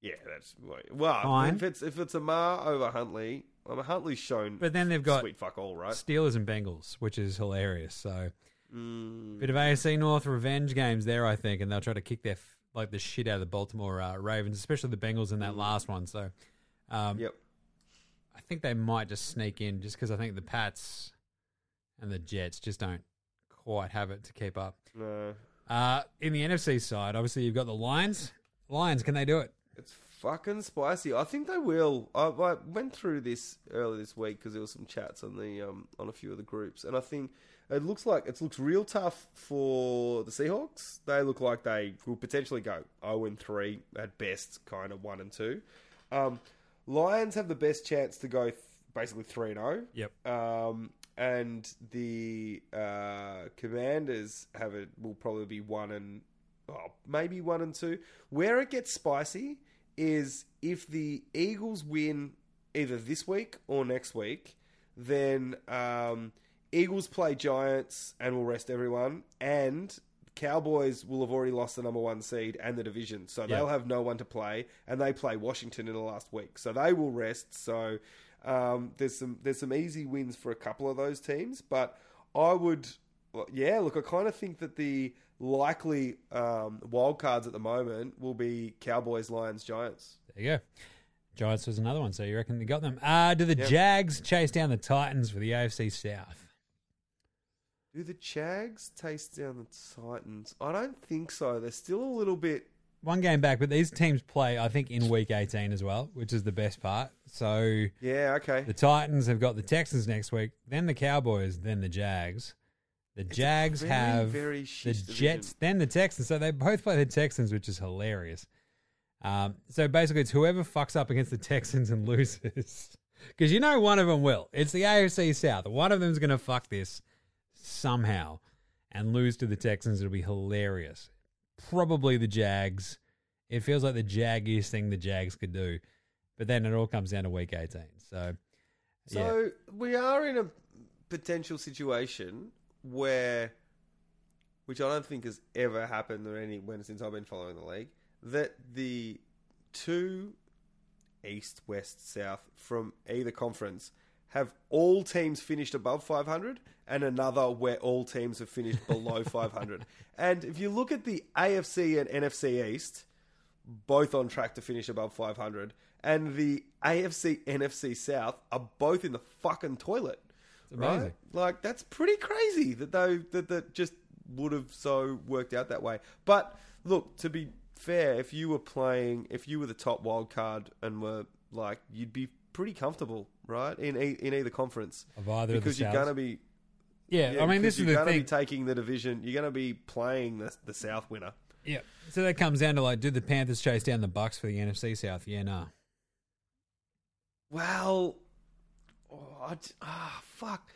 Yeah, that's well. Fine. If it's if it's a Amar over Huntley, mean, Huntley's shown. But then they've got sweet fuck all, right? Steelers and Bengals, which is hilarious. So Mm, bit of AFC North revenge games there, I think, and they'll try to kick their like the shit out of the Baltimore uh, Ravens, especially the Bengals in that last one. So um, yep. I think they might just sneak in just because I think the Pats and the Jets just don't quite have it to keep up. No, Uh, in the NFC side, obviously you've got the Lions. Lions, can they do it? it's fucking spicy. I think they will. I, I went through this earlier this week because there was some chats on the um, on a few of the groups, and I think it looks like it looks real tough for the Seahawks. They look like they will potentially go zero and three at best, kind of one and two. Um, Lions have the best chance to go th- basically three and zero. Yep. Um, and the uh, Commanders have it will probably be one and oh, maybe one and two. Where it gets spicy is if the Eagles win either this week or next week, then um, Eagles play Giants and will rest everyone, and Cowboys will have already lost the number one seed and the division, so Yeah. they'll have no one to play, and they play Washington in the last week, so they will rest. So um, there's some there's some easy wins for a couple of those teams, but I would, yeah, look, I kind of think that the likely um, wild cards at the moment will be Cowboys, Lions, Giants. There you go. Giants was another one, so you reckon they got them. Uh, do the Yep. Jags chase down the Titans for the AFC South? Do the Jags taste down the Titans? I don't think so. They're still a little bit. One game back, but these teams play, I think, in week 18 as well, which is the best part. So Yeah, okay. the Titans have got the Texans next week, then the Cowboys, then the Jags. The It's Jags very, have very the division. Jets, then the Texans. So they both play the Texans, which is hilarious. Um, so basically, it's whoever fucks up against the Texans and loses. Because you know one of them will. It's the AFC South. One of them's going to fuck this somehow and lose to the Texans. It'll be hilarious. Probably the Jags. It feels like the jaggiest thing the Jags could do. But then it all comes down to week 18. So. So we are in a potential situation where, which I don't think has ever happened or any when since I've been following the league, that the two east, west, south from either conference have all teams finished above 500 and another where all teams have finished below 500. And if you look at the AFC and NFC East, both on track to finish above 500, and the AFC NFC South are both in the fucking toilet. amazing. Right? Like that's pretty crazy that they that that just would have so worked out that way. But look, to be fair, if you were playing, if you were the top wild card and were like, you'd be pretty comfortable, right? In e- in either conference Of either because of the you're going to be. yeah, yeah, I mean, this is you're the thing. be taking the division. You're going to be playing the the South winner. yeah, so that comes down to like, do the Panthers chase down the Bucks for the NFC South? Yeah, nah. Well, oh, ah, fuck.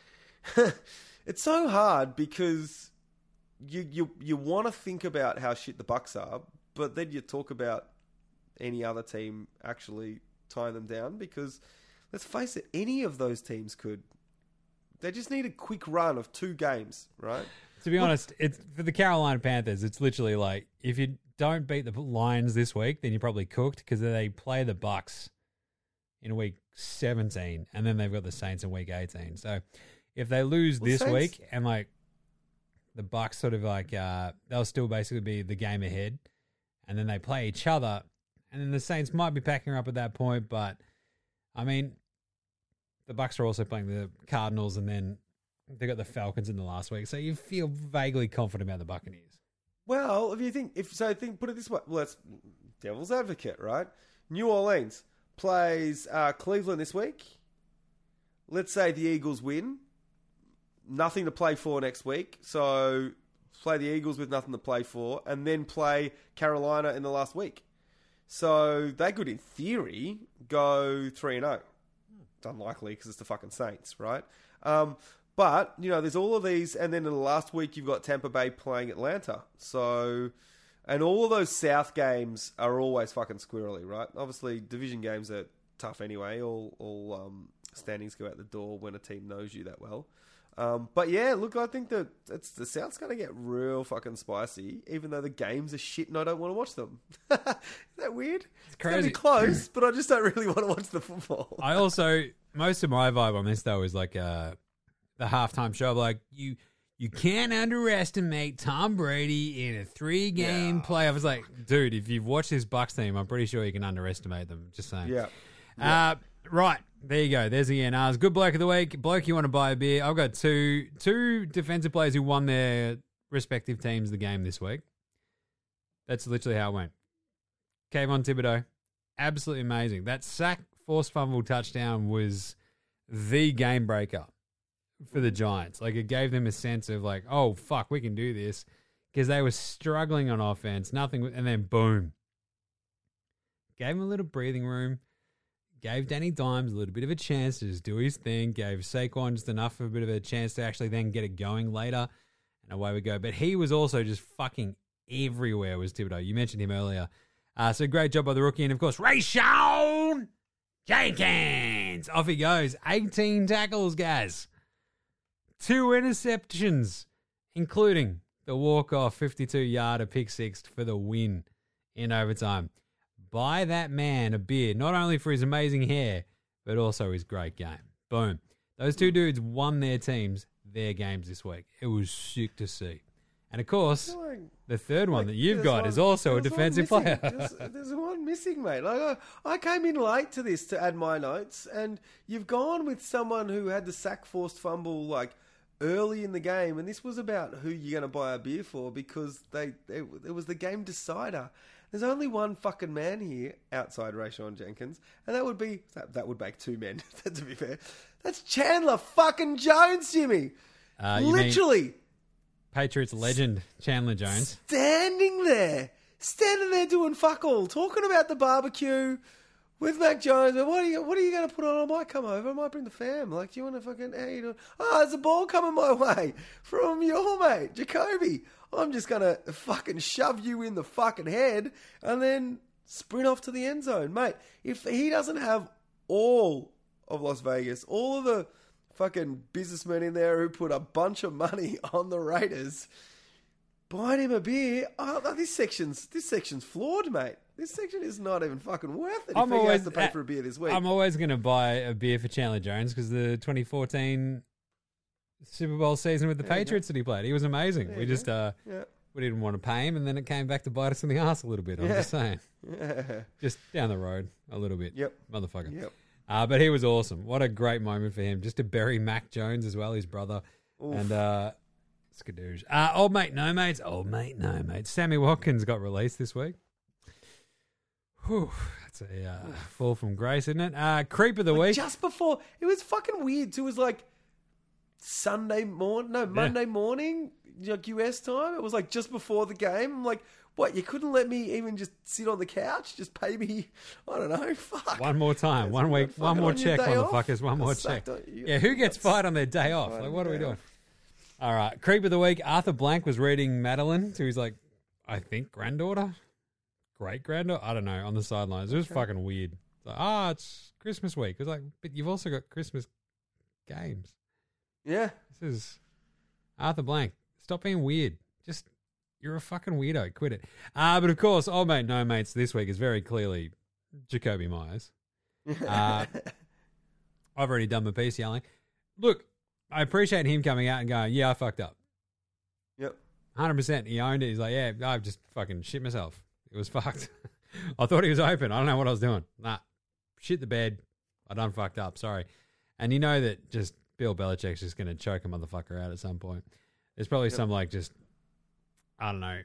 it's so hard because you you you want to think about how shit the Bucks are, but then you talk about any other team actually tying them down because let's face it, any of those teams could. They just need a quick run of two games, right? To be honest, it's for the Carolina Panthers. It's literally like if you don't beat the Lions this week, then you're probably cooked because they play the Bucks in week 17, and then they've got the Saints in week 18. So if they lose Well, this Saints- week and like the Bucks sort of like uh, they'll still basically be the game ahead, and then they play each other, and then the Saints might be packing her up at that point. But I mean, the Bucks are also playing the Cardinals, and then they got the Falcons in the last week, so you feel vaguely confident about the Buccaneers. Well, if you think if so, think put it this way. Well, let's devil's advocate, right? New Orleans plays uh, Cleveland this week. Let's say the Eagles win. Nothing to play for next week, so play the Eagles with nothing to play for, and then play Carolina in the last week. So they could, in theory, go three and zero. Unlikely because it's the fucking Saints, right? Um, but you know, there's all of these, and then in the last week you've got Tampa Bay playing Atlanta. So, and all of those South games are always fucking squirrely, right? Obviously, division games are tough anyway. All all um, standings go out the door when a team knows you that well. Um, but yeah, look, I think that it's, the South's going to get real fucking spicy, even though the games are shit and I don't want to watch them. Is that weird? It's, crazy. be close, but I just don't really want to watch the football. I also most of my vibe on this though is like uh the halftime show. Like you, you can't underestimate Tom Brady in a three game Yeah. play. I was like, dude, if you've watched this Bucks team, I'm pretty sure you can underestimate them. Just saying. Yeah. Uh, right. There you go. There's the NRs. Good bloke of the week. Bloke you want to buy a beer. I've got two two defensive players who won their respective teams the game this week. That's literally how it went. Kayvon Thibodeaux. Absolutely amazing. That sack, force fumble touchdown was the game breaker for the Giants. Like it gave them a sense of like, oh fuck, we can do this. Because they were struggling on offense. Nothing and then boom. Gave them a little breathing room gave Danny Dimes a little bit of a chance to just do his thing, gave Saquon just enough of a bit of a chance to actually then get it going later, and away we go. But he was also just fucking everywhere, was Thibodeaux. You mentioned him earlier. Uh, so great job by the rookie. And of course, Rayshawn Jenkins. Off he goes. 18 tackles, guys. Two interceptions, including the walk-off 52-yarder pick six for the win in overtime buy that man a beer, not only for his amazing hair, but also his great game. Boom. Those two dudes won their teams, their games this week. It was sick to see. And of course, Like, the third one like, that you've got one- is also a defensive player. There's, there's one missing, mate. Like I, I came in late to this to add my notes, and you've gone with someone who had the sack forced fumble like early in the game, and this was about who you're going to buy a beer for because they, they it was the game decider. There's only one fucking man here outside Rayshawn Jenkins, and that would be that, that would make two men. to be fair, that's Chandler fucking Jones, Jimmy. Uh, you mean Literally Patriots legend Chandler Jones. standing there, standing there doing fuck all, talking about the barbecue with Mac Jones. What are you, what are you going to put on? I might come over. I might bring the fam. Like, do you want to fucking? How you doing? Oh, there's a ball coming my way from your mate Jakobi. I'm just going to fucking shove you in the fucking head and then sprint off to the end zone, mate. If he doesn't have all of Las Vegas, all of the fucking businessmen in there who put a bunch of money on the Raiders buying him a beer. Oh, this section's this section's flawed, mate. This section is not even fucking worth it. I'm if he always has to pay for a beer this week. I'm always going to buy a beer for Chandler Jones because the 2014 Super Bowl season with the There. Patriots that he played, he was amazing. There we just uh, yeah, we didn't want to pay him, and then it came back to bite us in the ass a little bit. I'm Yeah. just saying, yeah, just down the road a little bit. yep, motherfucker. yep. Uh, but he was awesome. What a great moment for him. Just to bury Mac Jones as well, his brother. Oof. And uh, skadoosh. Uh, old mate, no mates. Old mate, no mates. Sammy Watkins got released this week. Whew, that's a uh, fall from grace, isn't it? Uh, creep of the week. Just before it was fucking weird too. It was like Sunday morning, no Monday morning, like US time. It was like just before the game. I'm like, what? You couldn't let me even just sit on the couch? Just pay me? I don't know. Fuck. One more time, That's one week, one more on check, motherfuckers. One more check. on- Yeah, who gets fired on their day off? Like, what are we doing? off. All right, creep of the week. Arthur Blank was reading Madeline to his like, I think granddaughter, great granddaughter. I don't know. On the sidelines, it was fucking weird. It's like, ah, it's Christmas week. It was like, but you've also got Christmas games. Yeah. This is Arthur Blank. Stop being weird. Just you're a fucking weirdo. Quit it. Uh, but of course, old mate, no mates. This week is very clearly Jakobi Meyers. Uh, I've already done my piece yelling. Look, I appreciate him coming out and going, "Yeah, I fucked up." Yep. Hundred percent. He owned it. He's like, "Yeah, I've just fucking shit myself. It was fucked. I thought he was open. I don't know what I was doing. Nah, shit the bed. I done fucked up. Sorry." And you know that just Bill Belichick's just going to choke a motherfucker out at some point. There's probably Yep. some like just I don't know.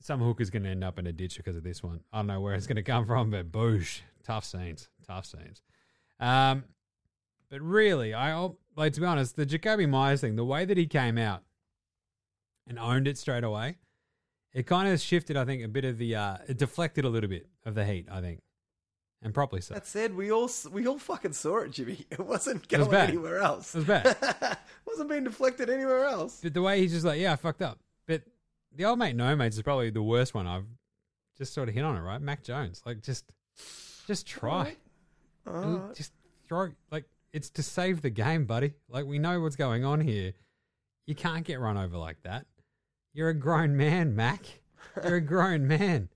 Some hooker's going to end up in a ditch because of this one. I don't know where it's going to come from, but boosh, tough scenes, tough scenes. Um, but really, I like to be honest, the Jakobi Meyers thing, the way that he came out and owned it straight away, it kind of shifted. I think a bit of the, uh, it deflected a little bit of the heat. I think, and properly so. That said, we all we all fucking saw it, Jimmy. It wasn't was going bad. anywhere else. It was bad. it wasn't being deflected anywhere else. But the way he's just like, yeah, I fucked up. But the old mate no mates is probably the worst one. I've just sort of hit on it, right? Mac Jones, like just, just try, just throw. Like it's to save the game, buddy. Like we know what's going on here. You can't get run over like that. You're a grown man, Mac. You're a grown man.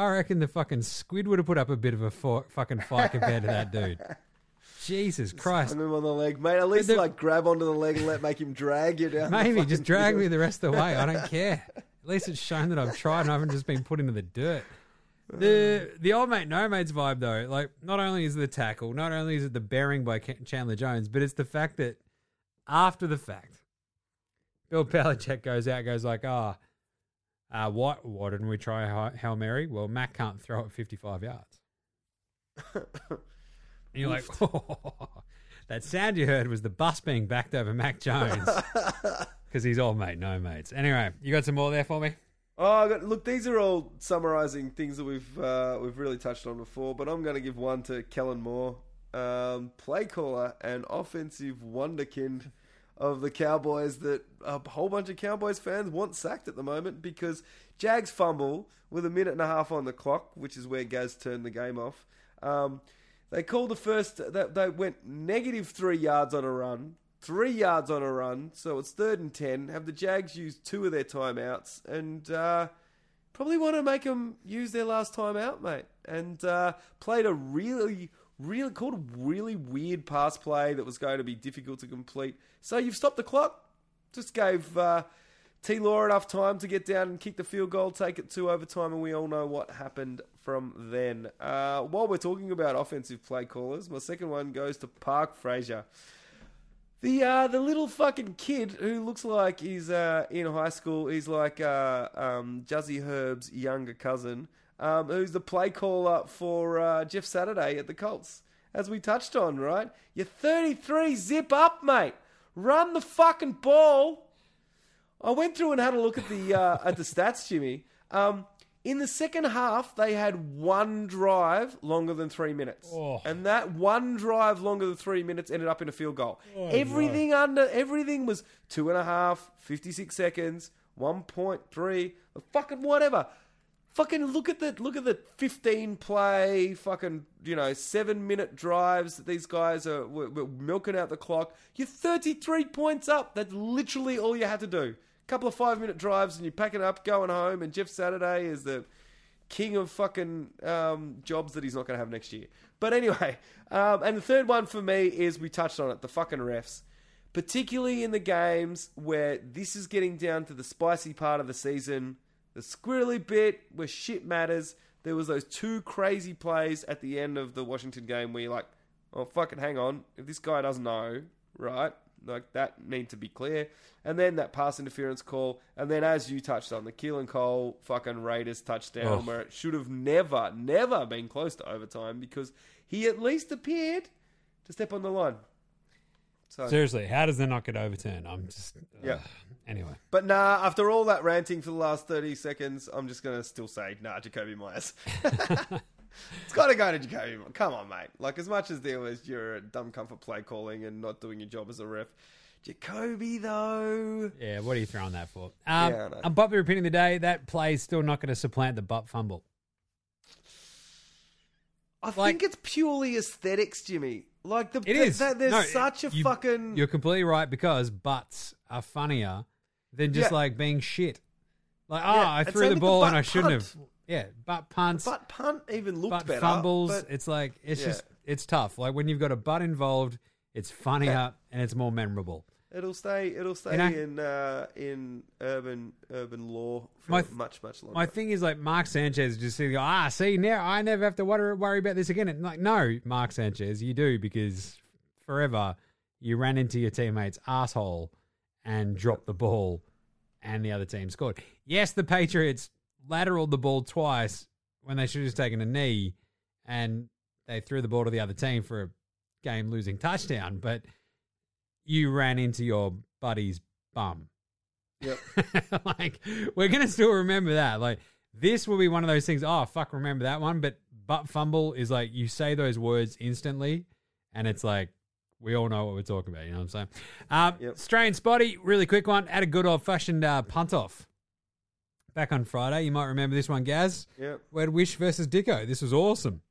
I reckon the fucking squid would have put up a bit of a for- fucking fight compared to that dude. Jesus Christ. Hung him on the leg, mate. At least the- like grab onto the leg and let make him drag you down. the Maybe just drag me the rest of the way. I don't care. At least it's shown that I've tried and I haven't just been put into the dirt. The the old mate no mates vibe though, like not only is it the tackle, not only is it the bearing by Chandler Jones, but it's the fact that after the fact, Bill Belichick goes out, goes like, "Ah, uh, what? Why didn't we try Hail Mary? Well, Mac can't throw it fifty five yards." And you're like, that sound you heard was the bus being backed over Mac Jones because he's old mate, no mates. Anyway, you got some more there for me? Oh, got, look, these are all summarising things that we've uh, we've really touched on before, but I'm going to give one to Kellen Moore, um, play caller and offensive wonderkind of the Cowboys that a whole bunch of Cowboys fans want sacked at the moment because Jags fumble with a minute and a half on the clock, which is where Gaz turned the game off. Um, they called the first. They, went negative three yards on a run, three yards on a run, so it's third and ten. Have the Jags use two of their timeouts and uh, probably want to make them use their last timeout, mate. And uh, played a really, really called a really weird pass play that was going to be difficult to complete. So you've stopped the clock. Just gave uh, T Law enough time to get down and kick the field goal, take it to overtime, and we all know what happened from then. Uh, while we're talking about offensive play callers, my second one goes to Parks Frazier. The uh, the little fucking kid who looks like he's uh, in high school. He's like uh, um, Juzzy Herb's younger cousin, um, who's the play caller for uh, Jeff Saturday at the Colts. As we touched on, right? You're 33, zip up, mate. Run the fucking ball. I went through and had a look at the uh, at the stats, Jimmy. Um, in the second half, they had one drive longer than three minutes, Oh. and that one drive longer than three minutes ended up in a field goal. Oh, everything under everything was two and a half, 56 seconds, one point three, fucking whatever. Fucking look at the look at the 15 play, fucking you know seven minute drives that these guys are milking out the clock. You're 33 points up. That's literally all you had to do. A couple of five minute drives and you're packing up, going home. And Jeff Saturday is the king of fucking um, jobs that he's not going to have next year. But anyway, um, and the third one for me is we touched on it the fucking refs. Particularly in the games where this is getting down to the spicy part of the season, the squirrely bit where shit matters. There was those two crazy plays at the end of the Washington game where you're like, oh fucking hang on, if this guy doesn't know, right? Like that need to be clear. And then that pass interference call, and then as you touched on the Keelan Cole fucking Raiders touchdown, Oh. where it should have never, never been close to overtime because he at least appeared to step on the line. So, Seriously, how does that not get overturned? I'm just. Yeah. ugh. Anyway. but nah, after all that ranting for the last thirty seconds, I'm just gonna still say nah, Jakobi Meyers. it's got to go to Jakobi. Meyers. Come on, mate. Like as much as there was your dumb comfort play calling and not doing your job as a ref, Jakobi though. Yeah, what are you throwing that for? Um, Yeah, unpopular opinion of the day that play is still not going to supplant the butt fumble. I Like- think it's purely aesthetics, Jimmy. Like the It th- is. that- there's No, such a you- fucking You're completely right because butts are funnier than just Yeah. like being shit. Like, oh, Yeah, I threw the with the ball and I shouldn't punt. have. Yeah, butt punts, butt punt even looked butt better. fumbles. but It's like it's Yeah. just it's tough. Like when you've got a butt involved, it's funnier and it's more memorable. it'll stay. It'll stay know- in uh, in urban urban law for th- much much longer. My thing is like Mark Sanchez just saying, ah, see now I never have to worry, worry about this again. And like, no, Mark Sanchez, you do because forever you ran into your teammate's asshole and dropped the ball, and the other team scored. Yes, the Patriots lateraled the ball twice when they should have just taken a knee, and they threw the ball to the other team for a game-losing touchdown. But you ran into your buddy's bum. Yep. like we're gonna still remember that. Like this will be one of those things. Oh fuck, remember that one. But butt fumble is like you say those words instantly, and it's like we all know what we're talking about. You know what I'm saying? Um, Yep. Australian spotty, really quick one. Had a good old fashioned uh, punt off back on Friday. You might remember this one, Gaz. Yep. We had Wish versus Dicko. This was awesome.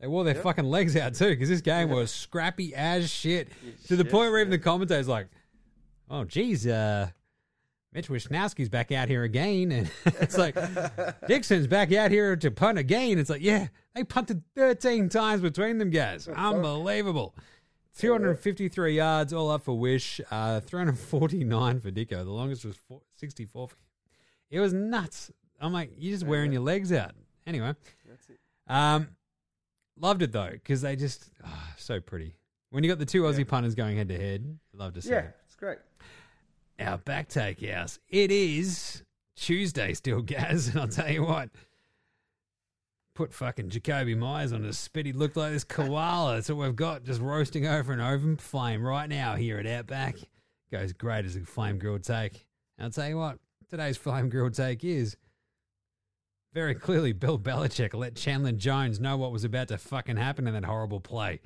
They wore their Yep. fucking legs out too because this game was scrappy as shit. To the shit, point where even the commentators like, "Oh, geez, uh, Mitch Wishnowsky's back out here again," and it's like Dixon's back out here to punt again. It's like, yeah, they punted thirteen times between them guys. Unbelievable. 253 yards, all up for Wish. Uh, 349 for Dicko. The longest was four, 64 for him. It was nuts. I'm like, you're just wearing your legs out. Anyway, That's it. um, loved it though because they just ah, so pretty. When you got the two Aussie punters going head to head, love to see Yeah, it. it's great. Our back take house. It is Tuesday still, Gaz, and I'll tell you what. Put fucking Jakobi Meyers on a spit. He looked like this koala. That's what we've got, just roasting over an oven flame right now here at Outback. Goes great as a flame grilled take. And I'll tell you what, today's flame grilled take is very clearly Bill Belichick let Chandler Jones know what was about to fucking happen in that horrible play.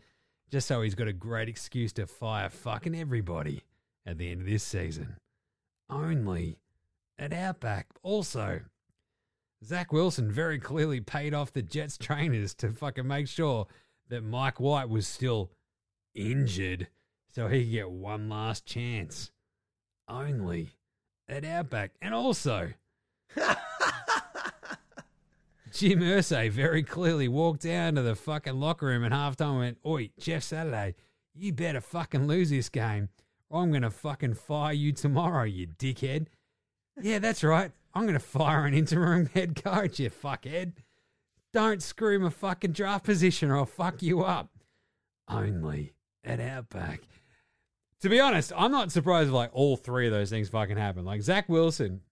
Just so he's got a great excuse to fire fucking everybody at the end of this season. Only at Outback. Also, Zach Wilson very clearly paid off the Jets trainers to fucking make sure that Mike White was still injured so he could get one last chance. Only at Outback. And also, Jim Irsay very clearly walked down to the fucking locker room at halftime and went, Oi, Jeff Saturday, you better fucking lose this game or I'm going to fucking fire you tomorrow, you dickhead. Yeah, that's right. I'm going to fire an interim head coach, you fuckhead. Don't screw my fucking draft position or I'll fuck you up. Only at Outback. To be honest, I'm not surprised if like all three of those things fucking happen. Like Zach Wilson,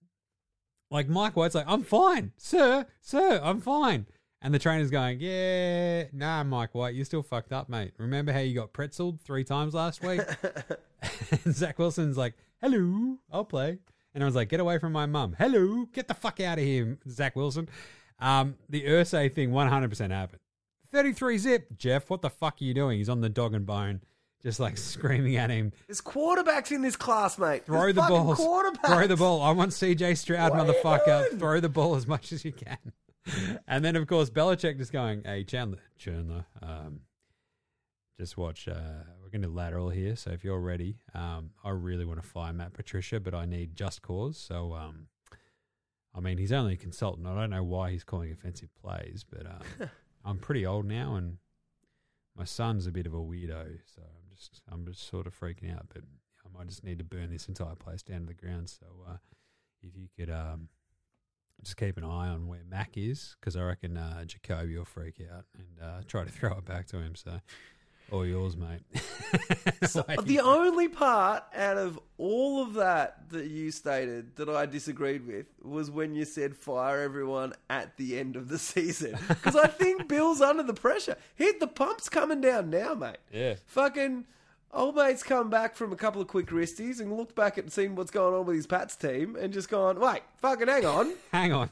like Mike White's like, I'm fine, sir, sir, I'm fine. And the trainer's going, Yeah, nah, Mike White, you're still fucked up, mate. Remember how you got pretzeled three times last week? and Zach Wilson's like, Hello, I'll play. And I was like, Get away from my mum. Hello, get the fuck out of here, Zach Wilson. Um, the Irsay thing 100% happened. 33 zip, Jeff, what the fuck are you doing? He's on the dog and bone, just like screaming at him. There's quarterbacks in this class, mate. Throw There's the ball. Throw the ball. I want CJ Stroud, What motherfucker. Throw the ball as much as you can. And then, of course, Belichick just going, hey, Chandler, Chandler, um, just watch. Uh, going to lateral here. So if you're ready, um, I really want to fire Matt Patricia, but I need just cause. So, um, I mean, he's only a consultant. I don't know why he's calling offensive plays, but um, I'm pretty old now and my son's a bit of a weirdo. So I'm just, I'm just sort of freaking out, but I might just need to burn this entire place down to the ground. So uh, if you could um, just keep an eye on where Mac is, because I reckon uh, Jakobi will freak out and uh, try to throw it back to him. So All yours, mate. The only part out of all of that that you stated that I disagreed with was when you said fire everyone at the end of the season. Because I think Bill's under the pressure. Hit the pump's coming down now, mate. Yeah. Fucking old mate's come back from a couple of quick wristies and looked back and seen what's going on with his Pats team and just gone, wait, fucking hang on. Hang on.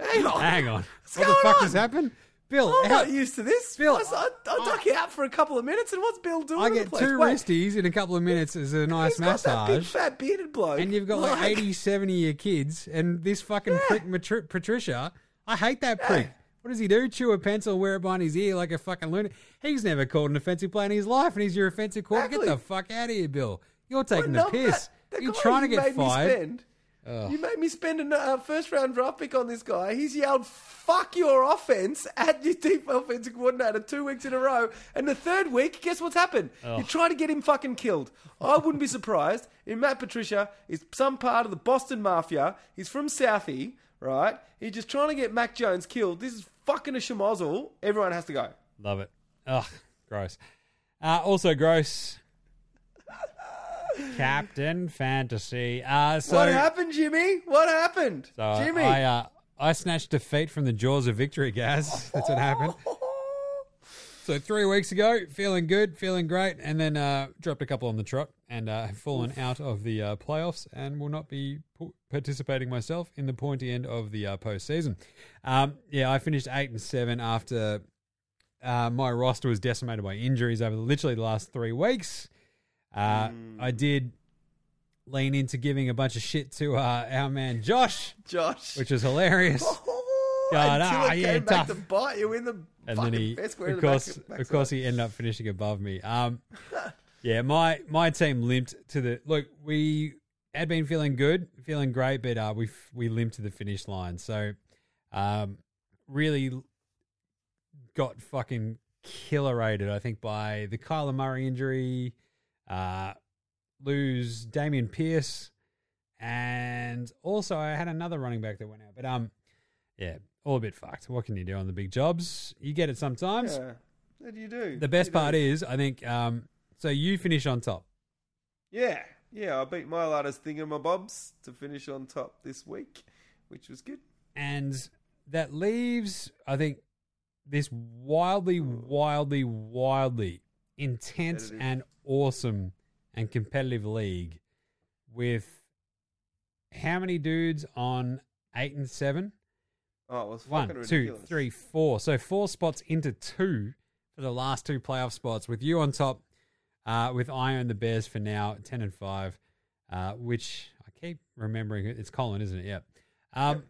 Hang on. Hang on. What's what the fuck on? just happened? Bill, I'm how- not used to this. Bill, I, I, I duck you out for a couple of minutes, and what's Bill doing? I get two Wait, wristies in a couple of minutes as a nice He's got that big massage. fat bearded bloke, And you've got like 80, 70 of your kids, and this fucking prick Matri- Patricia. I hate that prick. What does he do? Chew a pencil, wear it behind his ear like a fucking lunatic. He's never called an offensive play in his life, and he's your offensive coordinator. Get the fuck out of here, Bill. You're taking Well, the piss. that- You're trying to get fired. You made me spend a uh, first round draft pick on this guy. He's yelled "fuck your offense" at your deep offensive coordinator two weeks in a row, and the third week, guess what's happened? You try to get him fucking killed. I wouldn't be surprised if Matt Patricia is some part of the Boston Mafia. He's from Southie, right? He's just trying to get Mac Jones killed. This is fucking a schmozzle. Everyone has to go. Love it. Ugh, gross. Uh, also gross. Captain Fantasy. Uh, so, what happened, Jimmy? What happened, so Jimmy? I, uh, I snatched defeat from the jaws of victory, Gaz. That's what happened. So three weeks ago, feeling good, feeling great, and then uh, dropped a couple on the trot and uh, have fallen out of the uh, playoffs and will not be participating myself in the pointy end of the uh, postseason. Um, yeah, I finished eight and seven after uh, my roster was decimated by injuries over literally the last three weeks. Uh, I did lean into giving a bunch of shit to uh, our man Josh, Josh. which was hilarious. God, until ah, it yeah, back tough. to bite you in the and then he, of the back- course, of course, he ended up finishing above me. Um, yeah, my my team limped to the look. We had been feeling good, feeling great, but uh, we we limped to the finish line. So, um, really got fucking killerated. I think by the Kyler Murray injury, uh, lose Dameon Pierce, and also I had another running back that went out. But um, yeah, all a bit fucked. What can you do on the big jobs? You get it sometimes. Yeah. What do you do? The best You part do. is, I think, um, so you finish on top. Yeah. Yeah, I beat my latest thingamabobs to finish on top this week, which was good. And that leaves, I think, this wildly, wildly, wildly intense and awesome and competitive league with how many dudes on eight and seven? Oh, it was One, fucking two, ridiculous. three, four. So four spots into two for the last two playoff spots with you on top, uh, with I own the Bears for now, ten and five, uh, which I keep remembering it's Colin, isn't it? Yep. Um,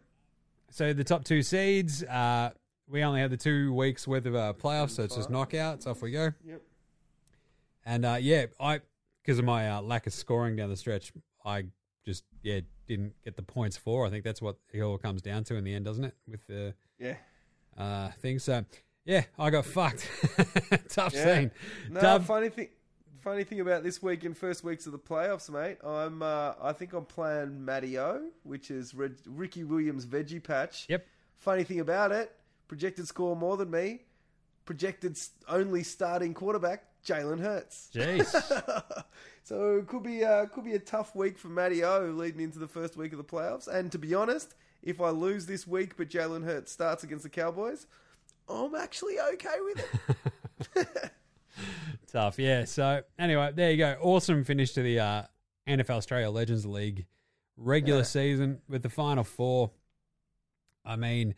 So the top two seeds, uh, we only have the two weeks worth of uh, playoffs, so it's just knockouts. Off we go. Yep. And uh, yeah, I because of my uh, lack of scoring down the stretch, I just yeah didn't get the points for. I think that's what it all comes down to in the end, doesn't it? With the Yeah. uh, thing. So yeah, I got fucked. Tough Yeah. scene. No, Dub- funny thing. Funny thing about this week and first weeks of the playoffs, mate. I'm. Uh, I think I'm playing Matty O, which is Reg- Ricky Williams' veggie patch. Yep. Funny thing about it, projected score more than me. Projected only starting quarterback Jalen Hurts. Jeez. so it could be uh, could be a tough week for Matty O leading into the first week of the playoffs. And to be honest, if I lose this week but Jalen Hurts starts against the Cowboys, I'm actually okay with it. Tough. Yeah. So anyway, there you go. Awesome finish to the uh, NFL Australia Legends League regular Yeah. season with the final four. I mean,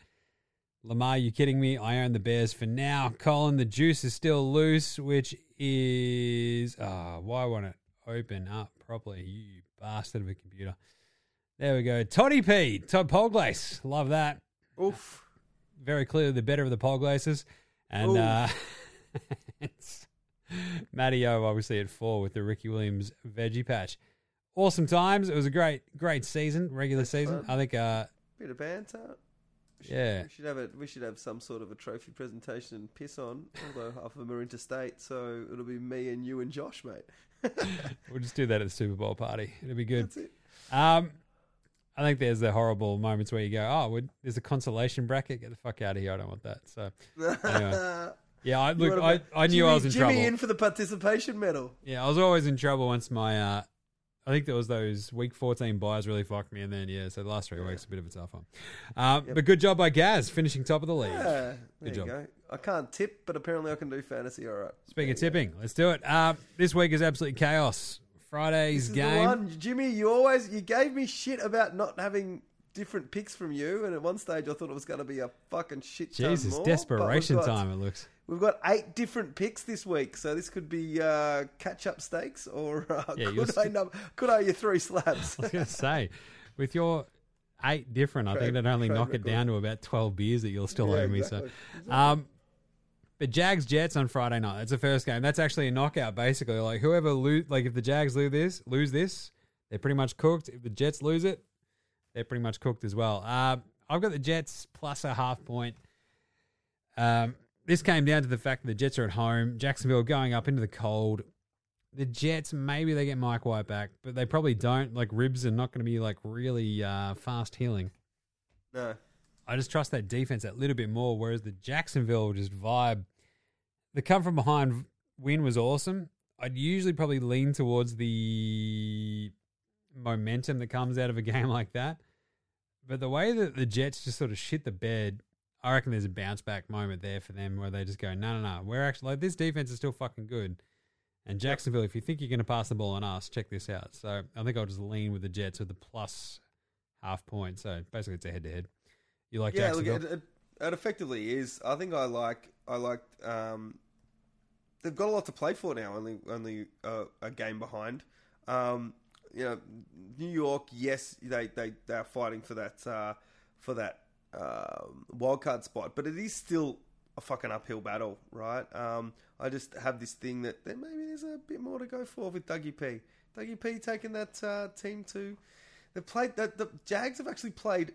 Lamar, you kidding me? I own the Bears for now. Colin, the juice is still loose, which is ah, why won't it open up properly? You bastard of a computer. There we go. Toddy P, Todd Polglace. Love that. Oof. Very clearly the better of the Polglaces. And Ooh. uh, it's Matty O obviously at four with the Ricky Williams veggie patch. Awesome times. It was a great, great season, regular season. fun. I think uh Bit of banter. We should, Yeah. We should have a we should have some sort of a trophy presentation and piss on. Although half of them are interstate, so it'll be me and you and Josh, mate. we'll just do that at the Super Bowl party. It'll be good. That's it. Um I think there's the horrible moments where you go, oh, there's a consolation bracket. Get the fuck out of here. I don't want that. So anyway. Yeah, I, look, I, I knew Jimmy, I was in Jimmy trouble. in for the participation medal. Yeah, I was always in trouble once my. Uh, I think there was those week fourteen buys really fucked me, and then yeah, so the last three weeks a bit of a tough one. Um, But good job by Gaz finishing top of the league. Yeah, Good job. go. I can't tip, but apparently I can do fantasy. All right. Speaking of tipping, let's do it. Uh, this week is absolute chaos. Friday's This is the game. Jimmy, you always you gave me shit about not having different picks from you, and at one stage I thought it was going to be a fucking shit. Jesus, more, desperation time it looks. We've got eight different picks this week, so this could be uh, catch-up stakes, or uh, Yeah, could I num- could I you three slabs? I was going to say, with your eight different, I think that'd only trade knock it down to about 12 beers that you'll still Yeah, owe me. exactly. So, um, but Jags Jets on Friday night. That's the first game. That's actually a knockout, basically. Like whoever lose, like if the Jags lose this, lose this, they're pretty much cooked. If the Jets lose it, they're pretty much cooked as well. Uh, I've got the Jets plus a half point. Um, this came down to the fact that the Jets are at home. Jacksonville going up into the cold. The Jets, maybe they get Mike White back, but they probably don't. Like ribs are not going to be like really uh, fast healing. no, I just trust that defense that little bit more. Whereas the Jacksonville just vibe, the come from behind win was awesome. I'd usually probably lean towards the momentum that comes out of a game like that. But the way that the Jets just sort of shit the bed, I reckon there's a bounce back moment there for them where they just go, no, no, no, we're actually like this defense is still fucking good. And Jacksonville, if you think you're going to pass the ball on us, check this out. So I think I'll just lean with the Jets with the plus half point. So basically, it's a head to head. You like yeah, look, Jacksonville? it, it, it effectively is. I think I like I like. Um, they've got a lot to play for now. Only only uh, a game behind. Um, you know, New York. Yes, they they they are fighting for that uh, for that um, wild card spot, but it is still a fucking uphill battle, right? Um, I just have this thing that there maybe there's a bit more to go for with Dougie P. Dougie P taking that uh, team to. They've played that the Jags have actually played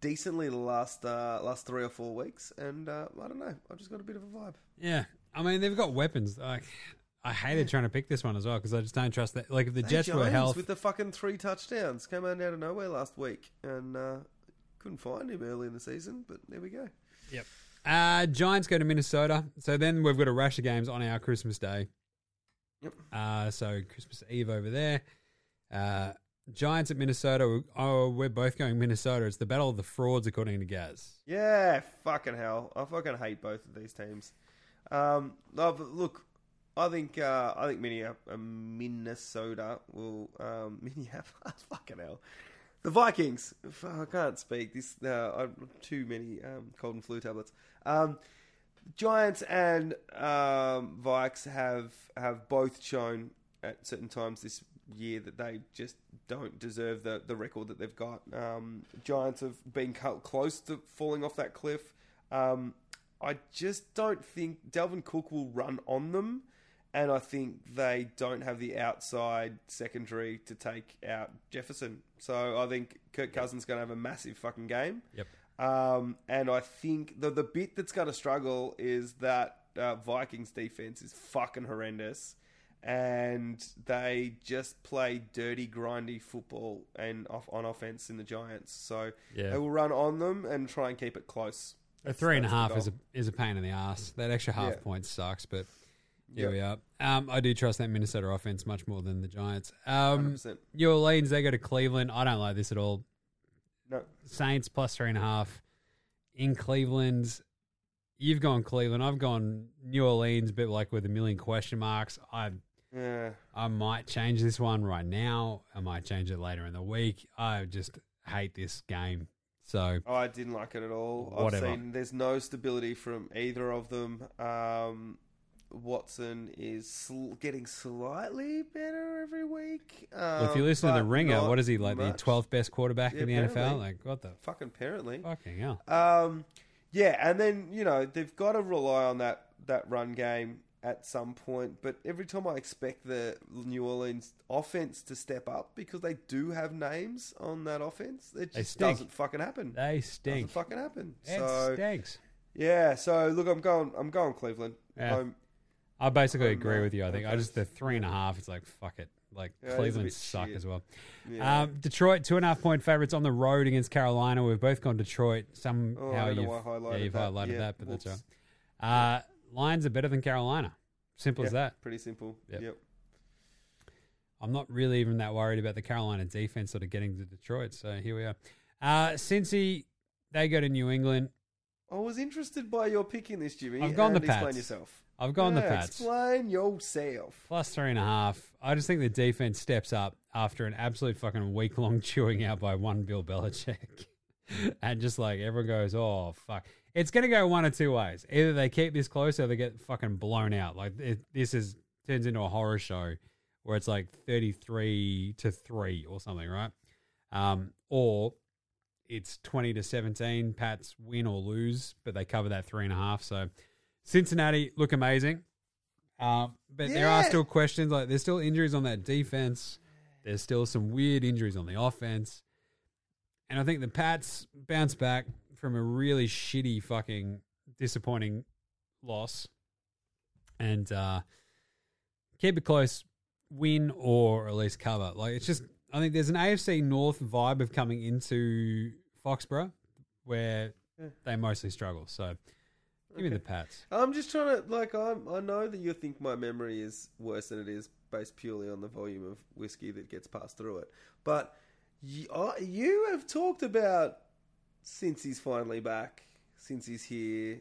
decently the last uh, last three or four weeks, and uh, I don't know. I've just got a bit of a vibe. Yeah, I mean they've got weapons. Like I hated trying to pick this one as well because I just don't trust that. Like if the Hey, Jets were health, with the fucking three touchdowns came out out of nowhere last week, and uh, couldn't find him early in the season. But there we go. Yep. Uh, Giants go to Minnesota. So then we've got a rash of games on our Christmas Day. Yep. Uh, so Christmas Eve over there. Uh, Giants at Minnesota. Oh, we're both going Minnesota. It's the battle of the frauds, according to Gaz. Yeah, fucking hell. I fucking hate both of these teams. Um, no, but look, I think uh, I think Minneap- uh, Minnesota will um, Minneapolis. Fucking hell, the Vikings. I can't speak. This uh, too many um, cold and flu tablets. Um, Giants and um, Vikes have have both shown at certain times this year that they just don't deserve the, the record that they've got. Um, Giants have been close to falling off that cliff. Um, I just don't think Dalvin Cook will run on them, and I think they don't have the outside secondary to take out Jefferson. So I think Kirk Cousins is going to have a massive fucking game. Yep. Um, and I think the the bit that's going to struggle is that uh, Vikings defense is fucking horrendous, and they just play dirty, grindy football and off on offense in the Giants. So Yeah. they will run on them and try and keep it close. A three and a half is a is a pain in the ass. That extra half Yeah. point sucks, but here Yep. we are. Um, I do trust that Minnesota offense much more than the Giants. Um, 100%. New Orleans, they go to Cleveland. I don't like this at all. No, Saints plus three and a half in Cleveland. You've gone Cleveland. I've gone New Orleans, but like with a million question marks. I yeah, I might change this one right now. I might change it later in the week. I just hate this game. So I didn't like it at all. Whatever. I've seen there's no stability from either of them. Um, Watson is sl- getting slightly better every week. Um, well, if you listen to the Ringer, what is he like? much. The twelfth best quarterback Yeah, in the NFL? Like what the Fucking apparently. fucking hell? Um, yeah, and then you know they've got to rely on that that run game at some point. But every time I expect the New Orleans offense to step up because they do have names on that offense, it just doesn't fucking happen. They Doesn't stink. fucking happen. It so stinks. yeah, so look, I'm going. I'm going Cleveland. Yeah. I'm- I basically agree with you. I think I just the three and a half. It's like fuck it. Like Yeah, it is a Cleveland suck shit. as well. yeah. Um, Detroit two and a half point favorites on the road against Carolina. We've both gone Detroit. Somehow Oh, I don't know you've highlighted yeah you've that. highlighted Yeah, that, but that's whoops. right. Uh, Lions are better than Carolina. Simple as that. Pretty simple. Yep. Yep. I'm not really even that worried about the Carolina defense sort of getting to Detroit. So here we are. Uh, Cincy, they go to New England. I was interested by your pick in this, Jimmy. I've gone and the Explain yourself. I've gone the Yeah, Pats. Explain yourself. Plus three and a half. I just think the defense steps up after an absolute fucking week long chewing out by one Bill Belichick. and just like everyone goes, oh, fuck. It's going to go one or two ways. Either they keep this close or they get fucking blown out. Like it, this is turns into a horror show where it's like 33 to 3 or something, right? Um, or it's 20 to 17. Pats win or lose, but they cover that three and a half. So Cincinnati look amazing. Um, but there are still questions. Like there's still injuries on that defense. There's still some weird injuries on the offense. And I think the Pats bounce back from a really shitty, fucking disappointing loss and uh, keep it close, win or at least cover. Like it's just, I think there's an AFC North vibe of coming into Foxborough where they mostly struggle. So give me the Pats. I'm just trying to like I'm, I know that you think my memory is worse than it is based purely on the volume of whiskey that gets passed through it. But you, I, you have talked about since he's finally back, since he's here,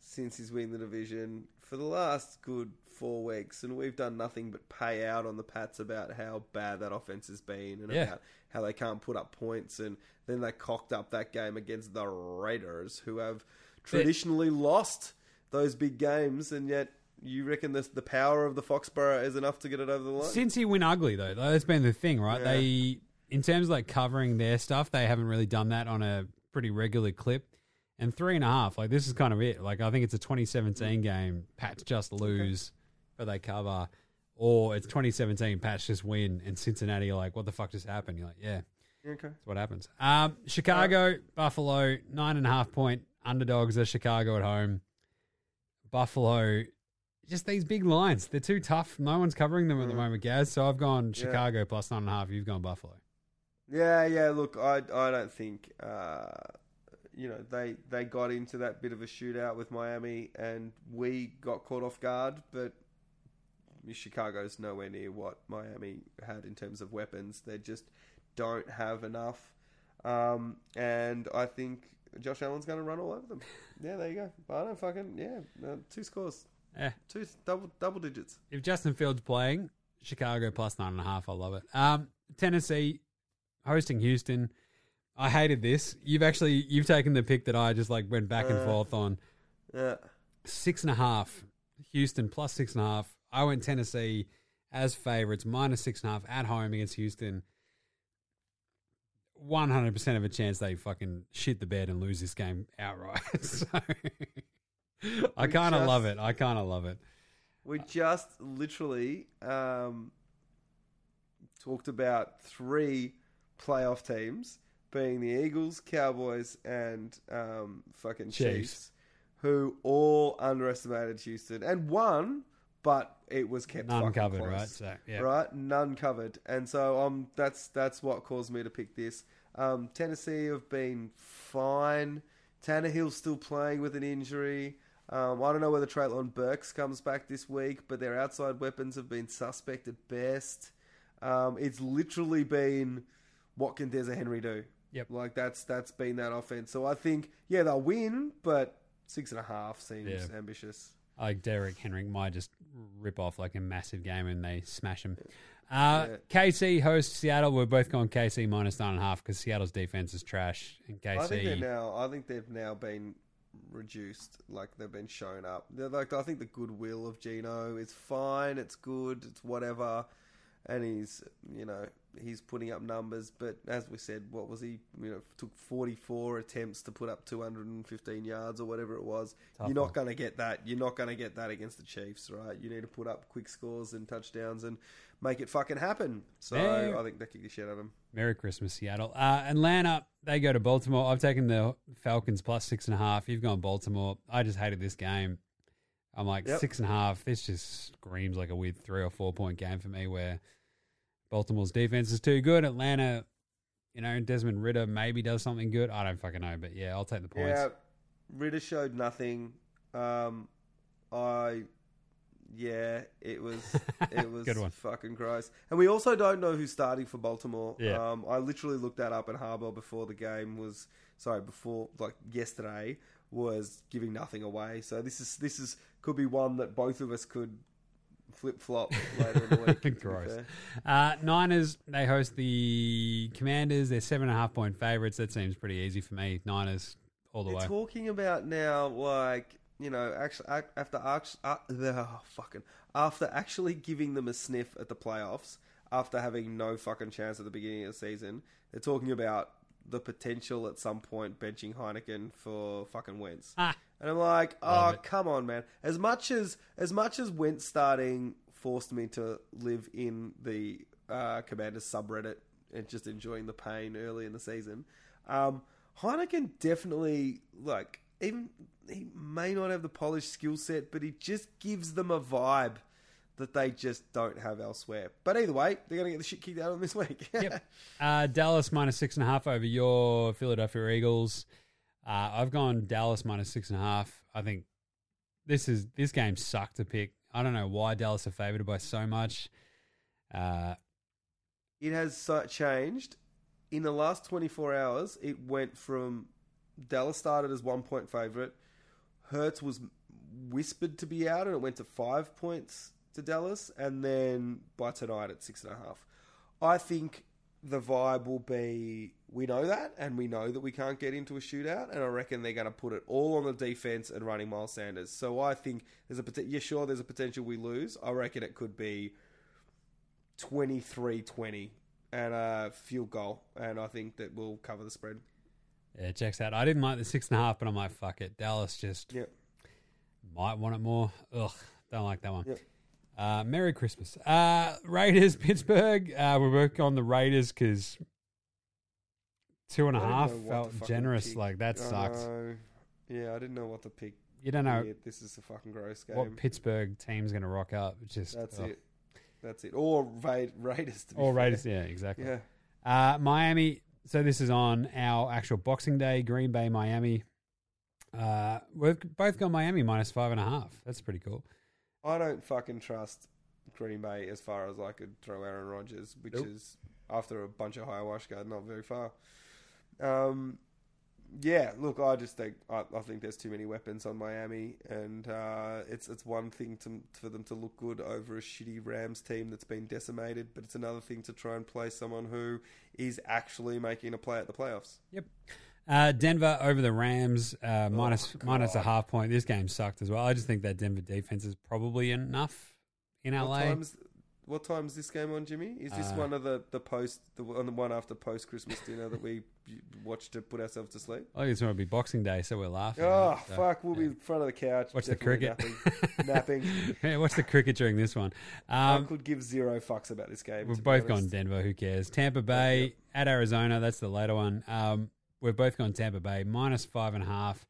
since he's winning the division for the last good four weeks, and we've done nothing but pay out on the Pats about how bad that offense has been and Yeah. about how they can't put up points, and then they cocked up that game against the Raiders, who have traditionally lost those big games, and yet you reckon this, the power of the Foxborough is enough to get it over the line? Since he win ugly though, that's been the thing, right? Yeah. They, in terms of like covering their stuff, they haven't really done that on a pretty regular clip. And three and a half, like this is kind of it. Like I think it's a 2017 game. Pats just lose, but they cover, or it's 2017. Pats just win, and Cincinnati are like, what the fuck just happened? You're like, yeah, okay. that's what happens. Um, Chicago, Buffalo, nine and a half point underdogs are Chicago at home. Buffalo, just these big lines. They're too tough. No one's covering them at the Mm. moment, Gaz. So I've gone Yeah. Chicago plus nine and a half. You've gone Buffalo. Yeah, yeah. Look, I I don't think uh, you know they they got into that bit of a shootout with Miami, and we got caught off guard. But Chicago's nowhere near what Miami had in terms of weapons. They just don't have enough, um, and I think Josh Allen's going to run all over them. Yeah, there you go. I don't fucking yeah. Uh, two scores, Eh, two double double digits. if Justin Fields playing, Chicago plus nine and a half. I love it. Um, Tennessee hosting Houston. I hated this. You've actually you've taken the pick that I just like went back and Uh. forth on. Yeah. six and a half. Houston plus six and a half. I went Tennessee as favourites, minus six and a half at home against Houston. One hundred percent of a chance they fucking shit the bed and lose this game outright. so I kind of love it. I kind of love it. We just literally um, talked about three playoff teams being the Eagles, Cowboys, and um, fucking Chiefs. Chiefs. who all underestimated Houston and won, but it was kept None covered, close. right? So yeah, Right, none covered, and so um, that's that's what caused me to pick this. Um, Tennessee have been fine. Tannehill's still playing with an injury. Um, I don't know whether Treylon Burks comes back this week, but their outside weapons have been suspect at best. Um, it's literally been what can Derrick Henry do? Yep. Like that's that's been that offense. So I think yeah they'll win, but six and a half seems Yeah. ambitious. Like Derrick Henry might just rip off like a massive game and they smash him. Uh, Yeah. KC hosts Seattle. We're both going KC minus nine and a half because Seattle's defense is trash and KC. I think they're now. I think they've now been reduced. Like they've been shown up. They're like I think the goodwill of Gino is fine. It's good. It's whatever. And he's you know he's putting up numbers. But as we said, what was he? You know, took forty four attempts to put up two hundred and fifteen yards or whatever it was. Tough You're not going to get that. You're not going to get that against the Chiefs, right? You need to put up quick scores and touchdowns and make it fucking happen. So. I think they kick the shit out of them. Merry Christmas, Seattle. Uh, Atlanta, they go to Baltimore. I've taken the Falcons plus six and a half. You've gone Baltimore. I just hated this game. I'm like Yep. six and a half. This just screams like a weird three or four point game for me where Baltimore's defense is too good. Atlanta, you know, Desmond Ridder maybe does something good. I don't fucking know, but yeah, I'll take the points. Yeah, Ridder showed nothing. Um, I, yeah, it was it was Good one. fucking gross. And we also don't know who's starting for Baltimore. Yeah. Um, I literally looked that up, and Harbaugh before the game was sorry before like yesterday was giving nothing away. So this is this is could be one that both of us could flip flop later in the week. Gross. Uh, Niners, they host the Commanders. They're seven and a half point favourites. That seems pretty easy for me. Niners all the They're way. talking about now, like you know, actually ac- after act- uh, fucking after actually giving them a sniff at the playoffs, after having no fucking chance at the beginning of the season, they're talking about the potential at some point benching Heinicke for fucking Wentz. Ah. And I'm like, oh come on, man! As much as as much as Wentz starting forced me to live in the uh, Commanders subreddit and just enjoying the pain early in the season, um, Heinicke definitely like even he may not have the polished skill set, but he just gives them a vibe that they just don't have elsewhere. But either way, they're going to get the shit kicked out of them this week. Yep. Uh, Dallas minus six and a half over your Philadelphia Eagles. Uh, I've gone Dallas minus six and a half. I think this is this game sucked to pick. I don't know why Dallas are favored by so much. Uh, it has so changed in the last 24 hours. It went from Dallas started as one point favorite. Hurts was whispered to be out, and it went to five points to Dallas, and then by tonight at six and a half. I think the vibe will be we know that, and we know that we can't get into a shootout, and I reckon they're going to put it all on the defense and running Miles Sanders. So I think there's a yeah, sure, there's a potential we lose. I reckon it could be 23-20 and a field goal, and I think that will cover the spread. yeah, it checks out. I didn't like the six and a half, but I'm like, fuck it. Dallas just Yep. might want it more. Ugh, don't like that one. Yep. Uh, Merry Christmas. Uh, Raiders, Pittsburgh. Uh, we're working on the Raiders because two and a half felt generous. pick. Like, that sucked. Yeah, I didn't know what to pick. You don't know Weird. This is a fucking gross game. what Pittsburgh team's going to rock up. It's just That's ugh. it. That's it. Or Ra- Raiders. To be Or fair. Raiders, yeah, exactly. Yeah. Uh, Miami. So this is on our actual Boxing Day. Green Bay, Miami. Uh, we've both got Miami minus five and a half. That's pretty cool. I don't fucking trust Green Bay as far as I could throw Aaron Rodgers, which Nope. is after a bunch of guard, not very far. Um, yeah, look, I just think I, I think there's too many weapons on Miami, and uh, it's it's one thing to for them to look good over a shitty Rams team that's been decimated, but it's another thing to try and play someone who is actually making a play at the playoffs. Uh, Denver over the Rams, uh, minus- Oh, minus a half point. This game sucked as well. I just think that Denver defense is probably enough in LA. What time's what time's this game on, Jimmy? Is this Uh, one of the the post the one the one after post Christmas dinner that we watched to put ourselves to sleep? I think it's going to be Boxing Day, so we're laughing. Oh So, fuck! We'll be in front of the couch. Watch the cricket. napping. napping. Yeah, watch the cricket during this one. I Um, could give zero fucks about this game. we've both gone. Denver. Who cares? Tampa Bay Yep. at Arizona. That's the later one. Um, we've both gone Tampa Bay minus five and a half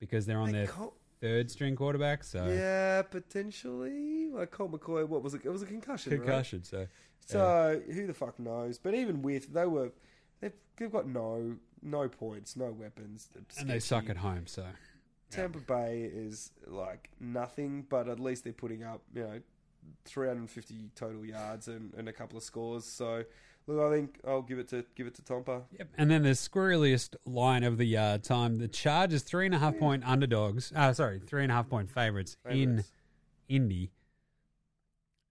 because they're on Mate, their third string quarterback. So yeah, potentially. Like Colt McCoy, what was it? It was a concussion. right? concussion. So So who the fuck knows? But even with they were, they've, they've got no no points, no weapons, They're and they suck at home. So Tampa Bay is like nothing, but at least they're putting up, you know, 350 total yards and, and a couple of scores. So, look, I think I'll give it to give it to Tompa. Yep. And then the squirreliest line of the uh, time: the Chargers three and a half point underdogs. Uh, sorry, three and a half point favorites in Indy.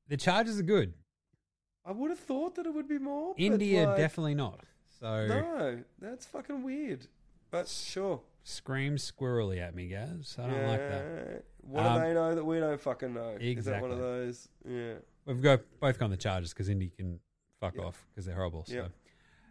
The Chargers are good. I would have thought that it would be more. India like, definitely not. So No, that's fucking weird. But sure. scream squirrely at me, guys. I don't yeah. like that. What Um, do they know that we don't fucking know? Is that one of those? Yeah. We've got both gone the Chargers because Indy can fuck Yep. off because they're horrible. So. Yep.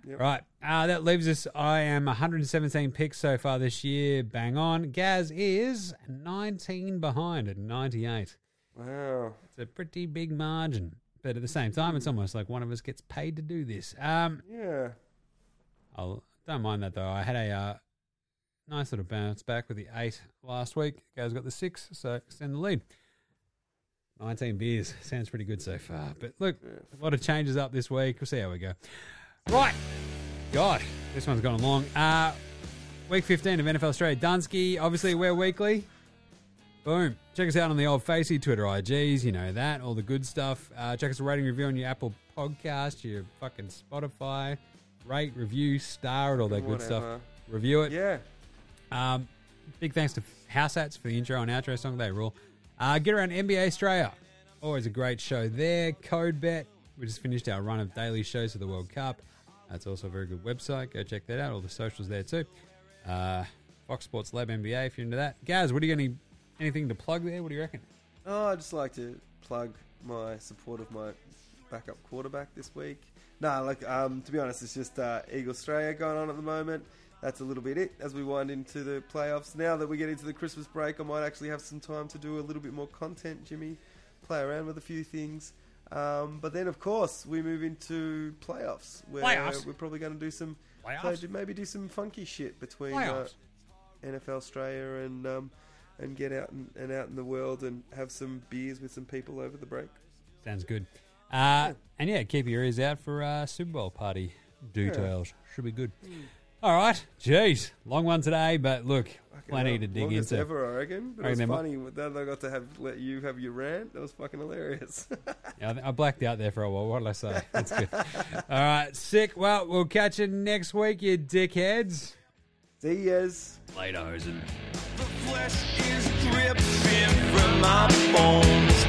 Yep. Right, uh, that leaves us. I am 117 picks so far this year. Bang on. Gaz is 19 behind at 98. Wow. It's a pretty big margin, but at the same time, it's almost like one of us gets paid to do this. Um, Yeah. I don't mind that though. I had a uh, nice little bounce back with the eight last week. Gaz got the six, so extend the lead. 19 beers sounds pretty good so far. But look, a lot of changes up this week. We'll see how we go. Right. God, this one's gone along. Uh, week 15 of NFL Australia. Dunsky, obviously, we're weekly. Boom. Check us out on the old Facey, Twitter, IGs, you know that, all the good stuff. Uh, check us a rating review on your Apple podcast, your fucking Spotify. Rate, review, star it, all that good stuff. Review it. Yeah. Um, big thanks to House Hats for the intro and outro song. They rule. Uh, get around NBA Australia. Always a great show there. Code Bet. We just finished our run of daily shows for the World Cup. That's also a very good website. Go check that out. All the socials there too. Uh, Fox Sports Lab NBA if you're into that. Gaz, what do you got any anything to plug there? What do you reckon? Oh, I'd just like to plug my support of my backup quarterback this week. No, like um, to be honest, it's just uh, Eagle Australia going on at the moment. That's a little bit it as we wind into the playoffs. Now that we get into the Christmas break, I might actually have some time to do a little bit more content, Jimmy. Play around with a few things. Um, but then, of course, we move into playoffs where Playoffs? we're probably going to do some play- maybe do some funky shit between uh, NFL Australia and um, and get out and, and out in the world and have some beers with some people over the break. Sounds good. Uh, and yeah, keep your ears out for uh, Super Bowl party details. Should be good. All right. Jeez. Long one today, but look, plenty Fucking to dig longest into. ever, I reckon. But I it was remember- funny that I got to have let you have your rant. That was fucking hilarious. Yeah, I think I blacked out there for a while. What did I say? That's good. All right. Sick. Well, we'll catch you next week, you dickheads. See yas. Later, Hosen. The flesh is dripping from my bones.